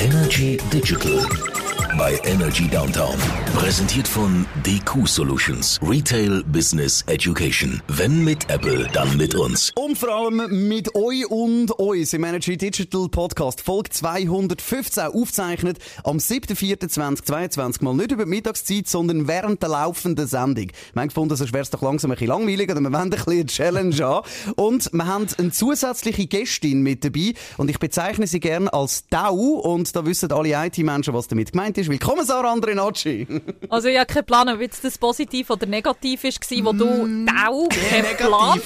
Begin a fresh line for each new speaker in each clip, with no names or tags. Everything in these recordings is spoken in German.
Energy Digital bei Energy Downtown. Präsentiert von DQ Solutions. Retail Business Education. Wenn mit Apple, dann mit uns.
Und vor allem mit euch und uns im Energy Digital Podcast Folge 215 aufzeichnet am 7.4.2022 mal nicht über die Mittagszeit, sondern während der laufenden Sendung. Wir haben gefunden, sonst wäre es doch langsam ein bisschen langweilig oder wir wollen ein bisschen eine Challenge an. Und wir haben eine zusätzliche Gästin mit dabei und ich bezeichne sie gerne als Tau und da wissen alle IT-Menschen, was damit gemeint ist. Willkommen, Sarah Andrenacci.
Also ich habe keinen Plan, ob jetzt das positiv oder negativ war, wo du
Mm,
Tau keinen Plan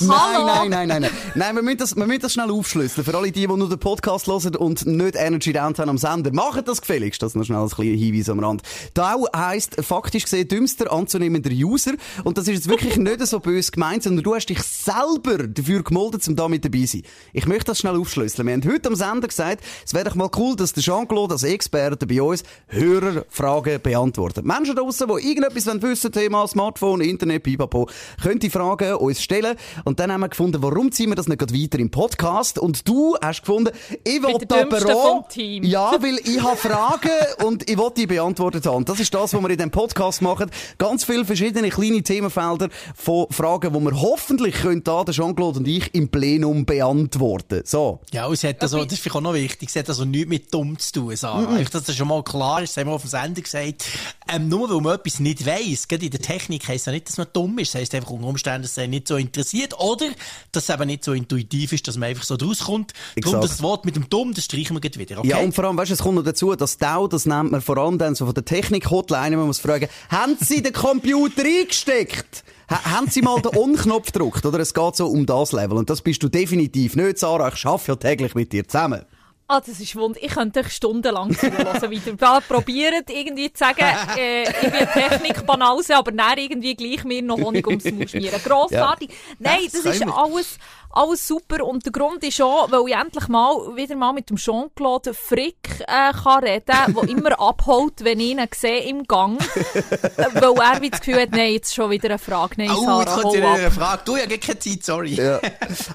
Nein, nein, nein, nein, nein. Nein, wir müssen das, wir müssen das schnell aufschlüsseln. Für alle die, die nur den Podcast hören und nicht Energy Downtown am Sender, machen das gefälligst. Das ist noch schnell ein kleiner Hinweis am Rand. Tau heisst faktisch gesehen dümmster anzunehmender User. Und das ist jetzt wirklich nicht so böse gemeint, sondern du hast dich selber dafür gemolden, um da mit dabei zu sein. Ich möchte das schnell aufschlüsseln. Wir haben heute am Sender gesagt, es wäre doch mal cool, dass der Jean-Claude als Experte bei uns Hörerfragen beantwortet. Menschen da draussen, die irgendetwas wissen wollen, Thema Smartphone, Internet, Pipapo, können die Fragen uns stellen. Und dann haben wir gefunden, warum ziehen wir das nicht gerade weiter im Podcast? Und du hast gefunden, ich will aber auch,
Team.
ja, weil ich habe Fragen und ich will die beantwortet haben. Und das ist das, was wir in diesem Podcast machen. Ganz viele verschiedene kleine Themenfelder von Fragen, die wir hoffentlich können da, der Jean-Claude und ich, im Plenum beantworten. So.
Ja, es hat also, das ist vielleicht auch noch wichtig, es hat also nichts mit dumm zu tun, Sarah. Einfach, dass das schon mal klar ist, das haben wir auf dem Sender gesagt. Ähm, nur weil man etwas nicht weiss, gerade in der Technik heisst ja nicht, dass man dumm ist, das heisst einfach unter Umständen, dass es einen nicht so interessiert oder dass es eben nicht so intuitiv ist, dass man einfach so rauskommt. Darum
Exakt.
das Wort mit dem dumm, das streichen wir wieder, okay?
Ja, und vor allem, weißt du, es kommt noch dazu, das DAO, das nennt man vor allem dann so von der Technik-Hotline, man muss fragen, haben Sie den Computer eingesteckt? Ha- Haben Sie mal den On-Knopf gedrückt? Oder es geht so um das Level. Und das bist du definitiv nicht, Sarah. Ich arbeite ja täglich mit dir zusammen.
Ah, das ist wunderbar. Ich könnte euch stundenlang zuhören. Wieder da probiert irgendwie zu sagen, äh, ich bin Technikbanause, aber dann irgendwie gleich mir noch Honig ums Maul schmieren. Grossartig. Nein,
das
das ist alles, alles super. Und der Grund ist auch, weil ich endlich mal wieder mal mit dem Jean-Claude Frick äh, kann reden kann, der immer abholt, wenn ich ihn sehe im Gang. Äh, weil er wie das Gefühl hat, nein, jetzt schon wieder eine Frage. Nein,
Oh,
Sarah,
jetzt kommt wieder eine Frage. Du, ich habe keine Zeit, sorry.
Ja.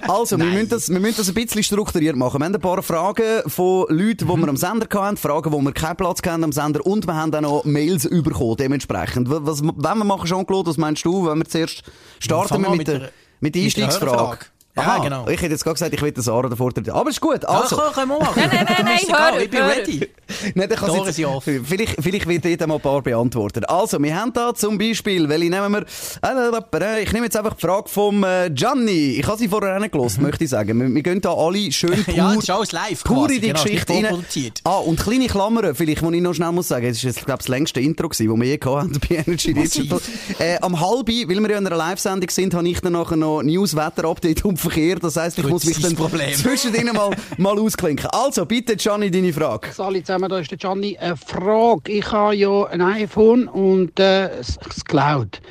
Also, wir müssen, das, wir müssen das ein bisschen strukturiert machen. Wir haben ein paar Fragen von Leuten, die wir am Sender hatten, Fragen, wo wir keinen Platz hatten am Sender und wir haben auch noch Mails bekommen, dementsprechend. Was, was wenn wir machen, Jean-Claude, was meinst du, wenn wir zuerst starten wir mit,
mit
der,
der-
mit der
mit der
Einstiegsfrage?
Ja,
Aha,
genau.
Ich hätte jetzt gerade gesagt, ich will den Sarah davor treten. Aber ist gut.
Ja,
Also,
komm, können wir machen.
Nein, nein, nein, nein, hör,
ich bin
hör.
ready.
Nein, dann kann's
Tore
jetzt-
offen.
Vielleicht, vielleicht wird dort mal ein paar beantwortet. Also, wir haben da zum Beispiel, welche nehmen wir? Äh, Ich nehme jetzt einfach die Frage vom äh, Gianni. Ich habe sie vorher auch nicht gehört, möchte ich sagen. Wir, wir gehen da alle schön pur,
Mhm. Ja, das ist alles live
pur
quasi,
in die
genau,
Geschichte rein. Ah, und kleine Klammern, vielleicht, die ich noch schnell muss sagen. Es ist, jetzt, glaube ich, das längste Intro das wir je gehabt haben bei Energy Digital. Äh, am halbi, weil wir ja in einer Live-Sendung sind, habe ich dann nachher noch News, Wetter, Update und Verkehr. Das heisst, ich muss mich dann
das Problem.
zwischendrin mal, mal ausklinken. Also, bitte, Gianni, deine Frage.
Hallo zusammen, da ist der Gianni. Eine Frage. Ich habe ja ein iPhone und äh, es Cloud.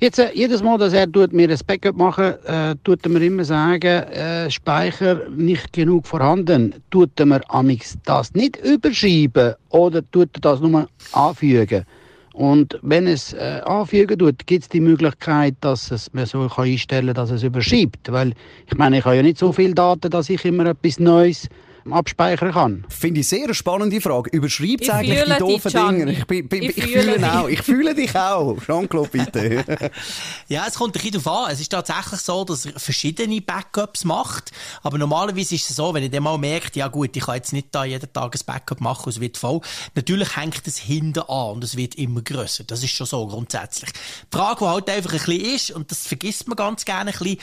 Jetzt, äh, jedes Mal, dass er tut mir ein Backup machen, äh, tut er mir immer sagen, äh, Speicher nicht genug vorhanden. Tut er mir amix das nicht überschreiben oder tut er das nur anfügen? Und wenn es äh, anfügen tut, gibt es die Möglichkeit, dass es man so kann einstellen kann, dass es überschreibt. Weil ich meine, ich habe ja nicht so viele Daten, dass ich immer etwas Neues abspeichern kann.
Finde ich sehr eine spannende Frage. Überschreibt
Ich
eigentlich die doofen
Gianni.
Dinge? Ich, bin, bin,
Ich
ich,
fühle
fühle auch. Ich fühle dich auch. Jean-Claude, bitte.
Ja, es kommt ein bisschen darauf an. Es ist tatsächlich so, dass er verschiedene Backups macht. Aber normalerweise ist es so, wenn ich dann mal merkt, ja gut, ich kann jetzt nicht da jeden Tag ein Backup machen und es wird voll. Natürlich hängt es hinten an und es wird immer grösser. Das ist schon so grundsätzlich. Die Frage, die halt einfach ein bisschen ist, und das vergisst man ganz gerne ein bisschen,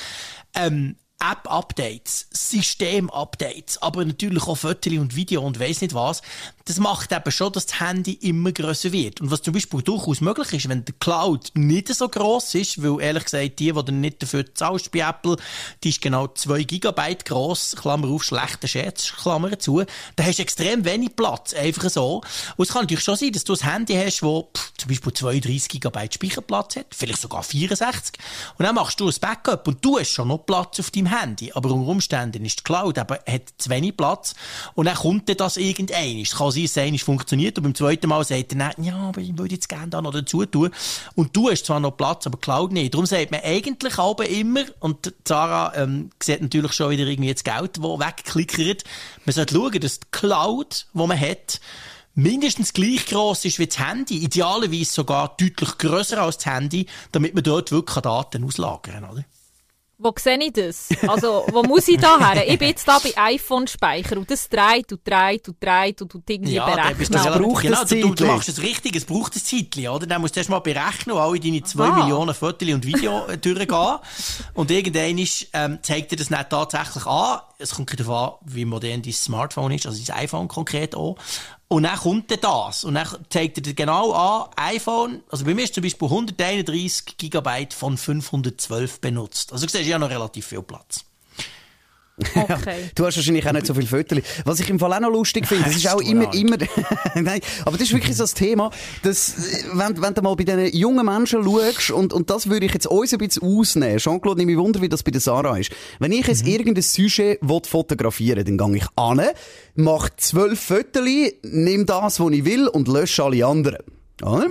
ähm, App-Updates, System-Updates, aber natürlich auch Fotos und Video und weiss nicht was, das macht eben schon, dass das Handy immer grösser wird. Und was zum Beispiel durchaus möglich ist, wenn der Cloud nicht so gross ist, weil ehrlich gesagt, die, die du nicht dafür zahlst bei Apple, die ist genau 2 Gigabyte gross, Klammer auf, schlechter Scherz, Klammer zu, dann hast du extrem wenig Platz, einfach so. Und es kann natürlich schon sein, dass du ein Handy hast, wo pff, zum Beispiel 32 Gigabyte Speicherplatz hat, vielleicht sogar 64, und dann machst du ein Backup und du hast schon noch Platz auf deinem Handy. Aber unter Umständen ist die Cloud eben, hat zu wenig Platz. Und dann kommt dann das irgendein. Es kann sein, es funktioniert. Und beim zweiten Mal sagt er dann, ja, aber ich würde jetzt gerne da noch dazu tun. Und du hast zwar noch Platz, aber Cloud nicht. Darum sagt man eigentlich aber immer, und Sarah ähm, sieht natürlich schon wieder irgendwie das Geld, das wegklickert. Man sollte schauen, dass die Cloud, die man hat, mindestens gleich groß ist wie das Handy, idealerweise sogar deutlich grösser als das Handy, damit man dort wirklich Daten auslagern kann, oder?
Wo sehe ich das? Also, wo muss ich da her? Ich bin jetzt da bei iPhone-Speicher und das dreht und dreht und dreht und tut irgendwie
ja,
berechnen.
Bist du
Das braucht
genau, du, du machst es richtig, es braucht ein Zeitchen, oder? Dann musst du erst mal berechnen und alle deine zwei
Aha.
Millionen Fotos und Video äh, durchgehen. Und irgendwann ist, ähm, zeigt dir das nicht tatsächlich an. Es kommt darauf an, wie modern dein Smartphone ist, also dein iPhone konkret auch. Und dann kommt dann das. Und dann zeigt er dir genau an, iPhone, also bei mir ist zum Beispiel 131 Gigabyte von 512 benutzt. Also du siehst ja noch relativ viel Platz.
Okay.
Du hast wahrscheinlich auch nicht so viele Fotos. Was ich im Fall auch noch lustig finde, das ist auch immer, immer, nein, aber das ist wirklich so das Thema, dass, äh, wenn, wenn du mal bei diesen jungen Menschen schaust, und, und das würde ich jetzt uns ein bisschen ausnehmen. Jean-Claude, ich mich wunder, wie das bei der Sarah ist. Wenn ich jetzt irgendein Sujet will fotografieren dann gehe ich an, mache zwölf Fotos, nehme das, was ich will und lösche alle anderen. Oder?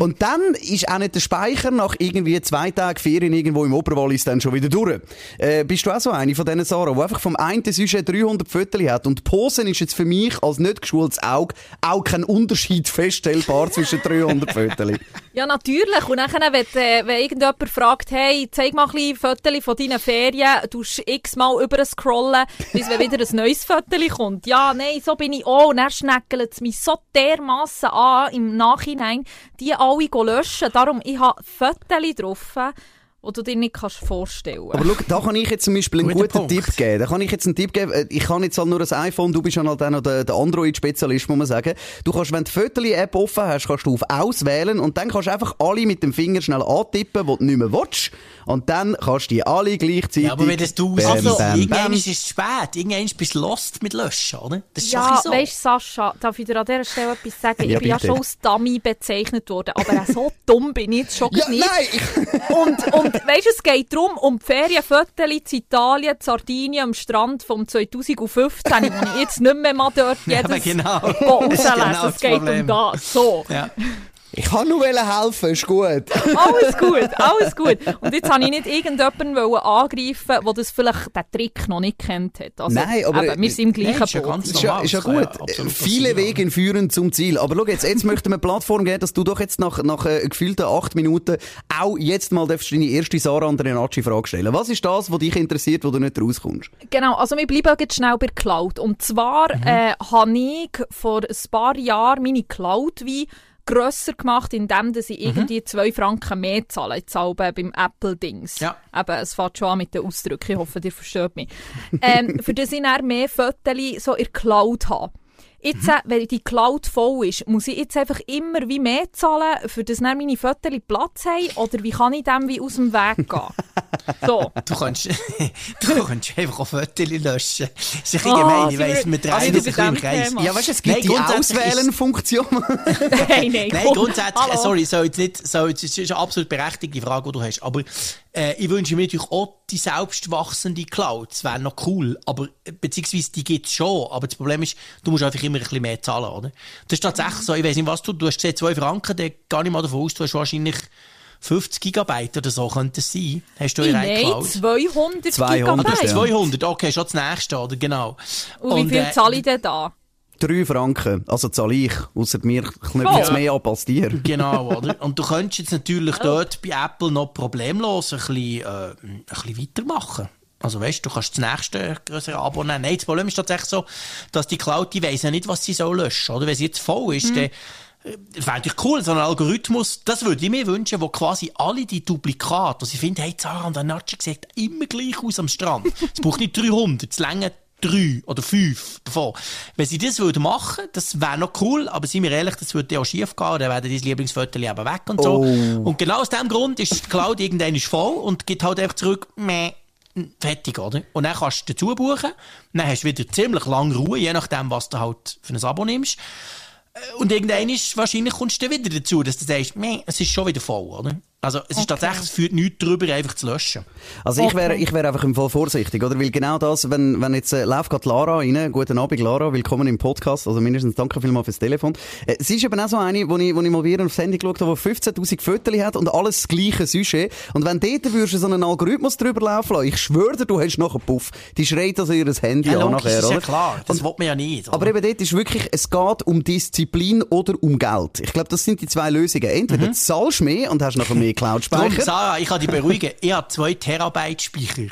Und dann ist auch nicht der Speicher nach irgendwie zwei Tagen Ferien irgendwo im Oberwallis dann schon wieder durch. Äh, bist du auch so eine von diesen Sarah, die einfach vom einen Sujet 300 Fotos hat und Posen ist jetzt für mich als nicht geschultes Auge auch kein Unterschied feststellbar zwischen 300 Fotos.
Ja, natürlich. Und dann, wenn, äh, wenn irgendjemand fragt, hey, zeig mal ein bisschen Fotos von deinen Ferien, du x-mal über scrollen, bis wenn wieder ein neues Foto kommt. Ja, nein, so bin ich auch. Und dann schneckelt es mich so dermassen an im Nachhinein, die alle löschen. Darum, ich habe Fotos drauf, die du dir nicht kannst vorstellen
Aber schau, da kann ich jetzt zum Beispiel einen
Guter
guten
Punkt.
Tipp geben. Da kann ich jetzt einen Tipp geben. Äh, Ich kann jetzt halt nur ein iPhone, du bist ja halt auch noch der, der Android-Spezialist, muss man sagen. Du kannst, wenn du die Fotos-App offen hast, kannst du auf Auswählen und dann kannst du einfach alle mit dem Finger schnell antippen, die du nicht mehr willst. Und dann kannst du die alle gleichzeitig...
Ja, aber wenn das du
Bam,
also,
bam,
irgendwann ist es spät. Irgendwann bist du lost mit Löschen, oder? Das ist
Ja,
so.
weisst Sascha, darf ich dir an dieser Stelle etwas sagen?
Ja,
ich bin ja schon als Dummy bezeichnet worden, aber auch so dumm bin ich jetzt schon
Ja,
nicht.
nein! Ich,
Und, und weisst du, es geht darum, um die Ferienfotos in Italien, Sardinien, am Strand vom 2015, wo ich jetzt nicht mehr mal dort
Ja,
jedes
aber genau.
rauslesen.
Genau
es geht
Problem.
um das. So.
Ja.
Ich kann nur helfen, ist gut.
Alles gut, alles gut. Und jetzt wollte ich nicht irgendjemanden angreifen, der das vielleicht den Trick noch nicht kennt hat. Also,
Nein, aber-
eben, wir sind im gleichen
ja
Boot.
ganz
Ist ja, ist ja gut.
absolut
Viele. Wege führen zum Ziel. Aber schau jetzt, jetzt möchten wir eine Plattform geben, dass du doch jetzt nach, nach äh, gefühlten acht Minuten auch jetzt mal darfst deine erste Sarah Andrenacci-Frage stellen. Was ist das, was dich interessiert, wo du nicht rauskommst?
Genau, also wir bleiben jetzt schnell bei der Cloud. Und zwar äh, habe ich vor ein paar Jahren meine Cloud wie grösser gemacht, indem dass ich irgendwie zwei Franken mehr zahle. Jetzt auch beim Apple-Dings.
Ja.
Eben, es fängt schon an mit den Ausdrücken. Ich hoffe, ihr versteht mich. ähm, für das ich dann mehr Fotos so in der Cloud habe. Jetzt, äh, wenn die Cloud voll ist, muss ich jetzt einfach immer wie mehr zahlen, für das dann meine Fotos Platz haben? Oder wie kann ich dem wie aus dem Weg gehen? so.
Du kannst, du kannst einfach auf Fotos löschen. Das ist ein
Oh,
gemein, ich weiss,
wird-
wir drehen
also
ein Kreis.
Ja, weißt du, es gibt
Nein,
die Auswählen-Funktion.
nein, nein,
Nein, grundsätzlich,
Hallo.
sorry, so jetzt nicht, so jetzt, es ist eine absolut berechtigte Frage, die du hast. Aber äh, ich wünsche mir natürlich auch die selbstwachsende Cloud. Das wäre noch cool. Aber, äh, beziehungsweise die gibt's schon. Aber das Problem ist, du musst einfach immer ein bisschen mehr zahlen, oder? Das ist tatsächlich so. Ich weiss nicht, was du, du hast gesehen, zwei Franken, da gar nicht mal davon aus, du hast wahrscheinlich 50 Gigabyte oder so könnte es sein. Hast du einer
Nein,
Cloud?
200,
200,
Gigabyte.
ja.
200, okay, schon das nächste, oder? Genau.
Und wie viel
äh,
zahle ich denn da?
Drei Franken. Also zahle ich. Ausser mir knüpft es
Oh.
mehr ab als dir.
Genau, oder? Und du könntest jetzt natürlich dort bei Apple noch problemlos ein bisschen, äh, ein bisschen weitermachen. Also weißt du, du kannst das nächste größere Abo nehmen. Nein, das Problem ist tatsächlich so, dass die Cloud, die weiss ja nicht, was sie soll löschen, oder? Wenn sie jetzt voll ist, dann, äh, das wäre natürlich cool, so ein Algorithmus, das würde ich mir wünschen, wo quasi alle die Duplikate, also ich finde, hey, Zara und Anacci sieht immer gleich aus am Strand. Es braucht nicht 300, es länger drei oder fünf davon. Wenn sie das würden machen, das wäre noch cool, aber seien wir ehrlich, das würde ja auch schief gehen, dann werden deine Lieblingsfotos eben weg und so.
Oh.
Und genau aus dem Grund ist die Cloud irgendwann voll und gibt halt einfach zurück, meh, fertig, oder? Und dann kannst du dazu buchen, dann hast du wieder ziemlich lange Ruhe, je nachdem, was du halt für ein Abo nimmst. Äh, Und irgendwann ist, wahrscheinlich kommst du wieder dazu, dass du sagst, es ist schon wieder voll, oder? Also es ist tatsächlich, es führt nichts darüber, einfach zu löschen.
Also ich
Okay.
wäre ich wäre einfach im Fall vorsichtig, oder? Weil genau das, wenn, wenn jetzt äh, läuft gerade Lara rein, guten Abend Lara, willkommen im Podcast, also mindestens danke vielmals fürs Telefon. Äh, sie ist eben auch so eine, wo ich, wo ich mal wieder aufs Handy geschaut habe, die 15'000 Fotos hat und alles das gleiche Sujet. Und wenn dort würdest du so einen Algorithmus drüber laufen lassen, ich schwöre dir, du hast nachher Puff. Die schreit also ihr Handy
Ja,
an nachher,
ist ja
oder?
klar. Das
Und-
will man ja nicht. Oder?
Aber eben dort ist wirklich, es geht um Disziplin oder um Geld. Ich glaube, das sind die zwei Lösungen. Entweder zahlst du mehr und hast nachher mehr
Darum,
Cloud-Speicher.
Sarah, ich kann dich beruhigen. Ich habe zwei Terabyte Speicher.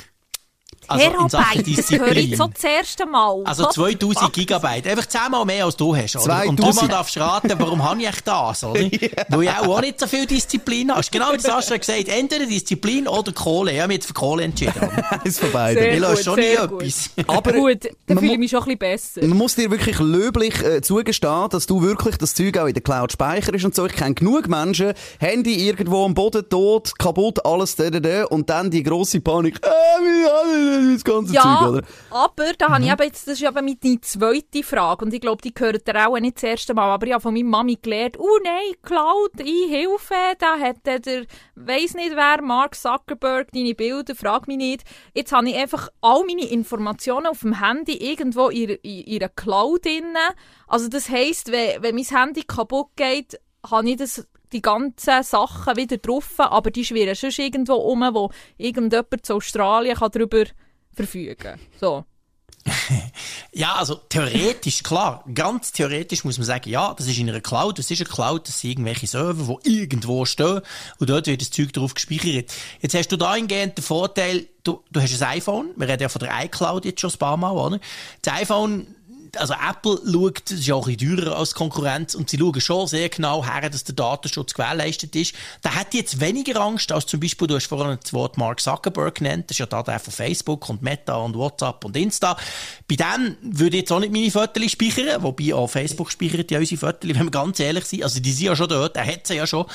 Also in Sachen
Terabyte, das höre ich
Disziplin.
so das erste Mal.
Also
Was
2000
fuck?
Gigabyte. Einfach zehnmal mehr als du hast, oder? Und
2000.
du mal darfst raten, warum habe ich echt das, oder? Weil ich auch, auch nicht so viel Disziplin hast. Genau wie Sascha hat gesagt, entweder Disziplin oder Kohle. Ich habe mich jetzt für Kohle entschieden.
Eins von beiden.
Sehr
Ich lasse schon nie
gut.
etwas.
Aber
Gut, dann
man
fühle ich mich schon ein bisschen besser.
Man muss dir wirklich löblich äh, zugestehen, dass du wirklich das Zeug auch in der Cloud speicherst und so. Ich kenne genug Menschen, Handy irgendwo am Boden tot, kaputt, alles da, da, da, und dann die grosse Panik, äh, ich das ganze
Ja,
Zeug, oder?
aber da habe ich
Mhm.
eben jetzt, das ist eben meine zweite Frage und ich glaube, die gehört dir auch nicht das erste Mal, aber ich habe von meiner Mami gelernt, oh nein, Cloud, ich Hilfe, da hat der, weiss nicht wer, Mark Zuckerberg, deine Bilder, frag mich nicht. Jetzt habe ich einfach all meine Informationen auf dem Handy irgendwo in, in, in einer Cloud drin. Also das heisst, wenn, wenn mein Handy kaputt geht, habe ich das die ganzen Sachen wieder drauf, aber die schwirren sonst irgendwo um, wo irgendjemand zu Australien kann darüber verfügen So.
Ja, also theoretisch, klar, ganz theoretisch muss man sagen, ja, das ist in einer Cloud, das ist eine Cloud, das sind irgendwelche Server, die irgendwo stehen und dort wird das Zeug drauf gespeichert. Jetzt hast du dahingehend den Vorteil, du, du hast ein iPhone, wir reden ja von der iCloud jetzt schon ein paar Mal, oder? Das iPhone also Apple schaut, das ist ja auch ein bisschen teurer als Konkurrenz, und sie schauen schon sehr genau her, dass der Datenschutz gewährleistet ist. Da hat jetzt weniger Angst als zum Beispiel, du hast vorhin das Wort Mark Zuckerberg genannt, das ist ja da der von Facebook und Meta und WhatsApp und Insta. Bei dem würde ich jetzt auch nicht meine Fotos speichern, wobei auch Facebook speichert ja unsere Fotos, wenn wir ganz ehrlich sind. Also die sind ja schon dort, er hat sie ja schon.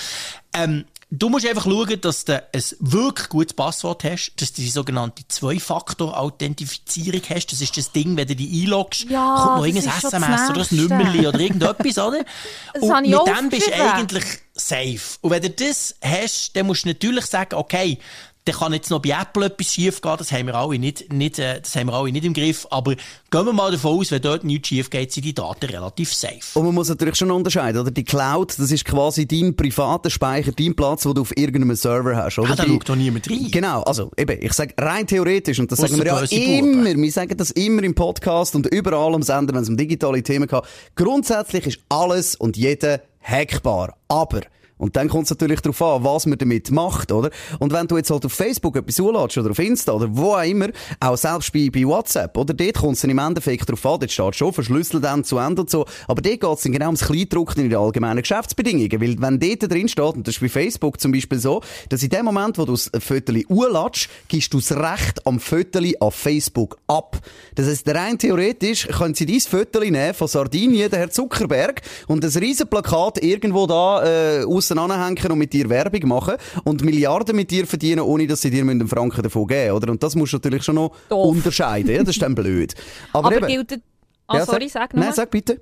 Ähm, Du musst einfach schauen, dass du ein wirklich gutes Passwort hast, dass du die sogenannte Zwei-Faktor-Authentifizierung hast. Das ist das Ding, wenn du dich einloggst,
Ja,
kommt noch irgendein SMS
das
oder ein. Nummerli oder irgendetwas, oder?
Das
Und mit dem bist du eigentlich safe. Und wenn du das hast, dann musst du natürlich sagen, okay, dann kann jetzt noch bei Apple etwas schief gehen, das haben wir alle nicht, nicht, äh, das haben wir alle nicht im Griff, aber gehen wir mal davon aus, wenn dort nichts schief geht, sind die Daten relativ safe.
Und man muss natürlich schon unterscheiden, oder? Die Cloud, das ist quasi dein privater Speicher, dein Platz, wo du auf irgendeinem Server hast, oder?
Ah, da
Die-
schaut doch niemand rein.
Genau, also eben, ich sage rein theoretisch, und das
Ausser
sagen wir ja immer,
Buben.
wir sagen das immer im Podcast und überall am Sender, wenn es um digitale Themen geht. Grundsätzlich ist alles und jeder hackbar. Aber und dann kommt es natürlich darauf an, was man damit macht, oder? Und wenn du jetzt halt auf Facebook etwas zulässt oder auf Insta oder wo auch immer, auch selbst bei, bei WhatsApp, oder? Dort kommt es dann im Endeffekt darauf an, dort steht schon verschlüsselt dann zu Ende und so, aber dort geht es dann genau ums Kleindrucken in den allgemeinen Geschäftsbedingungen, weil wenn dort drin steht, und das ist bei Facebook zum Beispiel so, dass in dem Moment, wo du das Föteli urlatsch, gibst du das Recht am Föteli an Facebook ab. Das heisst, rein theoretisch können sie dein Föteli nehmen von Sardinien, der Herr Zuckerberg, und ein riesen Plakat irgendwo da äh, aussen anhängen und mit dir Werbung machen und Milliarden mit dir verdienen, ohne dass sie dir einen Franken davon geben, oder? Und das musst du natürlich schon noch
Doof.
unterscheiden, ja? Das ist dann blöd. Aber,
Aber
eben,
gilt Ah,
Ja,
sorry, sag noch
Nein, sag bitte.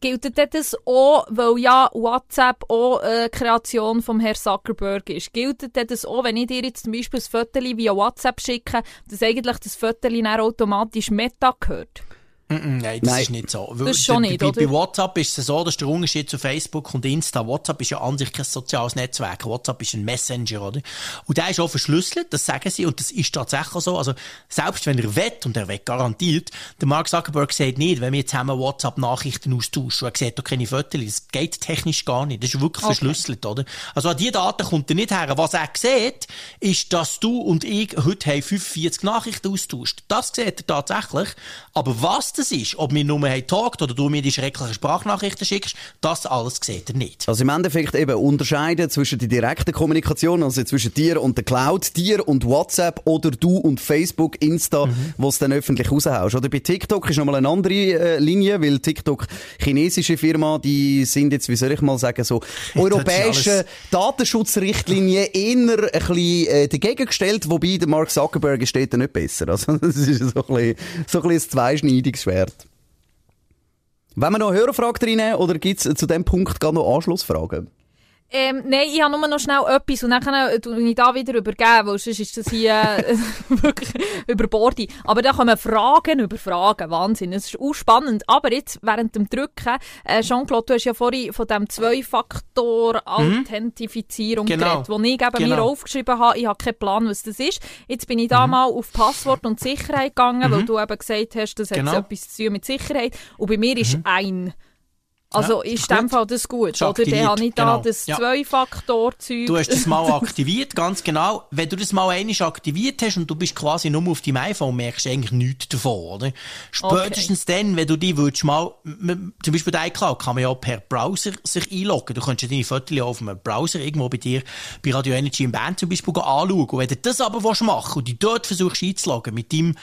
Gilt das auch, weil ja WhatsApp auch eine Kreation vom Herrn Zuckerberg ist? Gilt das auch, wenn ich dir jetzt zum Beispiel ein Foto via WhatsApp schicke, dass eigentlich das Foto dann automatisch Meta gehört?
Mm, Nein, das
Nein.
ist nicht so.
Das ist schon
bei,
nicht,
bei,
oder?
bei WhatsApp ist es so, dass der Unterschied zu Facebook und Insta, WhatsApp ist ja an sich kein soziales Netzwerk. WhatsApp ist ein Messenger, oder? Und der ist auch verschlüsselt, das sagen sie, und das ist tatsächlich so. Also, selbst wenn er wett, und er wett garantiert, der Mark Zuckerberg sagt nicht, wenn wir jetzt zusammen WhatsApp-Nachrichten austauschen, er sieht doch keine Fotos, das geht technisch gar nicht. Das ist wirklich verschlüsselt, oder? Also, an die Daten kommt er nicht her. Was er sieht, ist, dass du und ich heute haben 45 Nachrichten austauscht. Das sieht er tatsächlich. Aber was das ist, ob wir nur getagt oder du mir die schrecklichen Sprachnachrichten schickst, das alles sieht er nicht.
Also im Endeffekt eben unterscheiden zwischen der direkten Kommunikation, also zwischen dir und der Cloud, dir und WhatsApp oder du und Facebook, Insta, wo es dann öffentlich raushaust. Oder bei TikTok ist nochmal eine andere äh, Linie, weil TikTok chinesische Firma, die sind jetzt, wie soll ich mal sagen, so europäische Datenschutzrichtlinien eher ein bisschen äh, dagegen gestellt, wobei der Mark Zuckerberg steht da nicht besser. Also das ist so ein bisschen, so ein, bisschen ein zweischneidiges Schwert. Wenn wir noch Hörerfragen reinnehmen, oder gibt es zu dem Punkt gar noch Anschlussfragen?
Ähm, nein, ich habe nur noch schnell etwas und dann kann ich da wieder übergeben, weil sonst ist das hier äh, wirklich überbordig. Aber da kommen Fragen über Fragen. Wahnsinn. Es ist auch spannend. Aber jetzt, während dem Drücken, äh, Jean-Claude, du hast ja vorhin von dem Zwei-Faktor-Authentifizierung
Genau.
geredet, wo ich eben
Genau.
mir aufgeschrieben habe, ich habe keinen Plan, was das ist. Jetzt bin ich da mal auf Passwort und Sicherheit gegangen, weil du eben gesagt hast, das hat
Genau.
etwas zu tun mit Sicherheit. Und bei mir ist ein. Also
Ja,
ist in dem. Fall das gut, oder? Dann habe ich da
genau.
das
Ja.
Zwei-Faktor-Zeug.
Du hast das mal aktiviert, ganz genau. Wenn du das mal einmal aktiviert hast und du bist quasi nur auf deinem iPhone, merkst du eigentlich nichts davon, oder? Spätestens dann, wenn du die würdest mal, zum Beispiel bei iCloud kann man ja per Browser sich einloggen. Du könntest ja deine Fotos auf einem Browser irgendwo bei dir, bei Radio Energy im Band zum Beispiel anschauen. Und wenn du das aber willst machen und dich dort versuchst einzuloggen mit deinem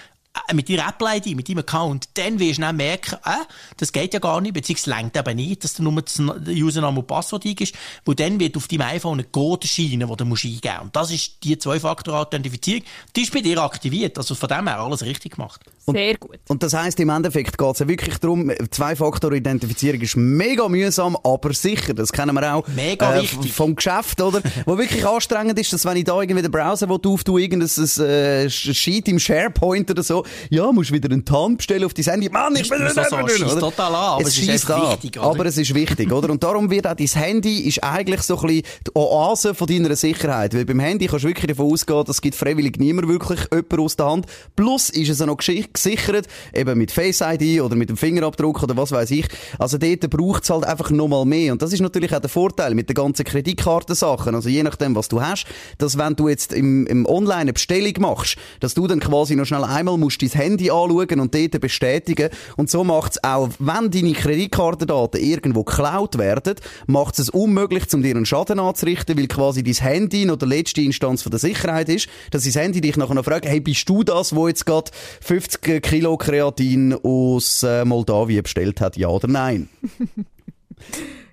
mit deiner Apple-ID, mit deinem Account, dann wirst du dann merken, äh, das geht ja gar nicht, beziehungsweise längt eben nicht, dass du nur das Username und Passwort eingibst, wo dann wird auf deinem iPhone ein Code erscheinen, den du musst eingeben musst. Und das ist die Zwei-Faktor-Authentifizierung. Die ist bei dir aktiviert, also von dem her alles richtig gemacht.
Sehr gut.
Und das heisst, im Endeffekt geht es ja wirklich darum, Zwei-Faktor-Identifizierung ist mega mühsam, aber sicher. Das kennen wir auch
Mega
äh,
wichtig.
vom Geschäft, oder? Wo wirklich anstrengend ist, dass wenn ich da irgendwie den Browser auftue, irgendein äh, Sheet im SharePoint oder so, ja, musst wieder einen TAN bestellen auf dein Handy. Mann, ich
Ist mir so, so, total an, aber es ist einfach
an.
wichtig, oder?
Aber es ist wichtig, oder? Und darum wird auch dein Handy ist eigentlich so ein bisschen die Oase von deiner Sicherheit. Weil beim Handy kannst du wirklich davon ausgehen, das gibt freiwillig niemand wirklich jemand aus der Hand. Plus ist es auch noch gesch- gesichert, eben mit Face ID oder mit dem Fingerabdruck oder was weiß ich. Also dort braucht es halt einfach nochmal mehr. Und das ist natürlich auch der Vorteil mit den ganzen Kreditkartensachen. Also je nachdem, was du hast, dass wenn du jetzt im, im Online eine Bestellung machst, dass du dann quasi noch schnell einmal musst dein Handy anschauen und dort bestätigen. Und so macht es auch, wenn deine Kreditkartendaten irgendwo geklaut werden, macht es unmöglich, um dir einen Schaden anzurichten, weil quasi dein Handy noch der letzte Instanz von der Sicherheit ist, dass dein Handy dich nachher noch fragt, hey, bist du das, wo jetzt gerade 50 Kilo Kreatin aus äh, Moldawien bestellt hat, ja oder nein?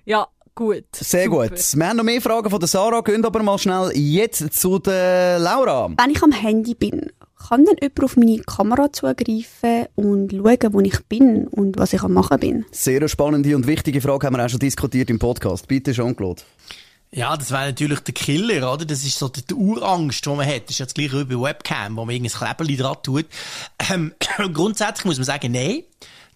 Ja, gut.
Sehr
Super.
gut. Wir haben noch mehr Fragen von der Sarah, gehen aber mal schnell jetzt zu der Laura.
Wenn ich am Handy bin, kann dann jemand auf meine Kamera zugreifen und schauen, wo ich bin und was ich am machen bin?
Sehr spannende und wichtige Frage haben wir auch schon diskutiert im Podcast. Bitte, Jean-Claude.
Ja, das wäre natürlich der Killer, oder? Das ist so die, die Urangst, die man hat. Das ist ja das gleiche wie bei Webcam, wo man irgendein Kleberli dran tut. Ähm, grundsätzlich muss man sagen, nein,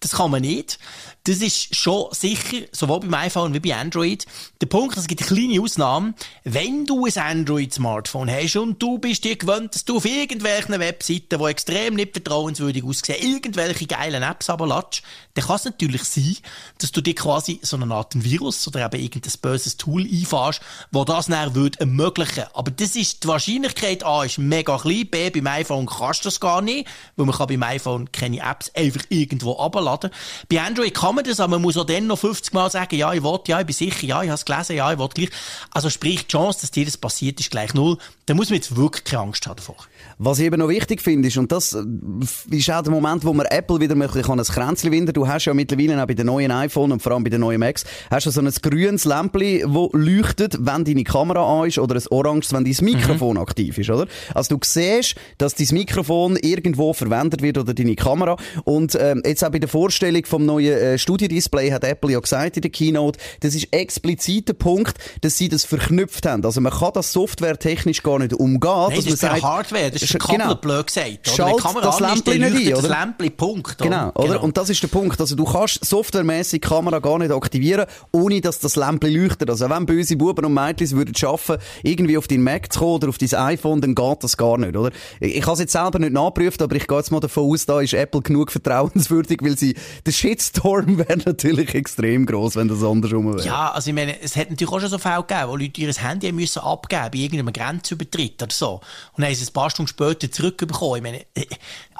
das kann man nicht. Das ist schon sicher, sowohl beim iPhone wie bei Android. Der Punkt, es gibt kleine Ausnahmen. Wenn du ein Android-Smartphone hast und du bist dir gewöhnt, dass du auf irgendwelchen Webseiten, die extrem nicht vertrauenswürdig aussehen, irgendwelche geilen Apps runterlässt, dann kann es natürlich sein, dass du dir quasi so eine Art Virus oder eben irgendein böses Tool einfahrst, wo das dann würde ermöglichen. Aber das ist, die Wahrscheinlichkeit A ist mega klein, B, beim iPhone kannst du das gar nicht, weil man kann beim iPhone keine Apps einfach irgendwo abladen. Bei Android kann man das, aber man muss auch dann noch 50 Mal sagen, ja, ich will, ja, ich bin sicher, ja, ich habe es gelesen, ja, ich will gleich. Also sprich, die Chance, dass dir das passiert, ist gleich null. Da muss man jetzt wirklich keine Angst haben davor.
Was ich eben noch wichtig finde, ist, und das äh, ist auch der Moment, wo man Apple wieder ein bisschen ein Kränzchen winden Du hast ja mittlerweile auch bei den neuen iPhone und vor allem bei den neuen Macs, hast du so ein grünes Lämpchen, das leuchtet, wenn deine Kamera an ist, oder ein oranges, wenn dein Mikrofon aktiv ist, oder? Also du siehst, dass dein Mikrofon irgendwo verwendet wird oder deine Kamera. Und ähm, jetzt auch bei der Vorstellung vom neuen äh, Studio-Display hat Apple ja gesagt in der Keynote, das ist explizit der Punkt, dass sie das verknüpft haben. Also man kann das softwaretechnisch gar nicht umgehen.
Nein,
dass
das ist
man sagt,
Hardware, das ist der Kabel,
genau.
blöd gesagt. Oder?
Schalt das Lämpchen nicht ein, oder?
Das Lämpchen, Punkt.
Genau, oder? Und das ist der Punkt. Also du kannst softwaremäßig die Kamera gar nicht aktivieren, ohne dass das Lämpchen leuchtet. Also wenn böse Buben und Mädchen würden schaffen, irgendwie auf dein Mac zu kommen oder auf dein iPhone, dann geht das gar nicht, oder? Ich, ich habe es jetzt selber nicht nachgeprüft, aber ich gehe jetzt mal davon aus, da ist Apple genug vertrauenswürdig, weil sie, der Shitstorm wäre natürlich extrem groß, wenn das andersrum wäre.
Ja, also ich meine, es hat natürlich auch schon so Fälle gegeben, wo Leute ihr Handy müssen abgeben bei irgendeinem Grenzübertritt oder so. Und dann haben sie es ein paar Stunden später zurückbekommen. Ich meine, äh,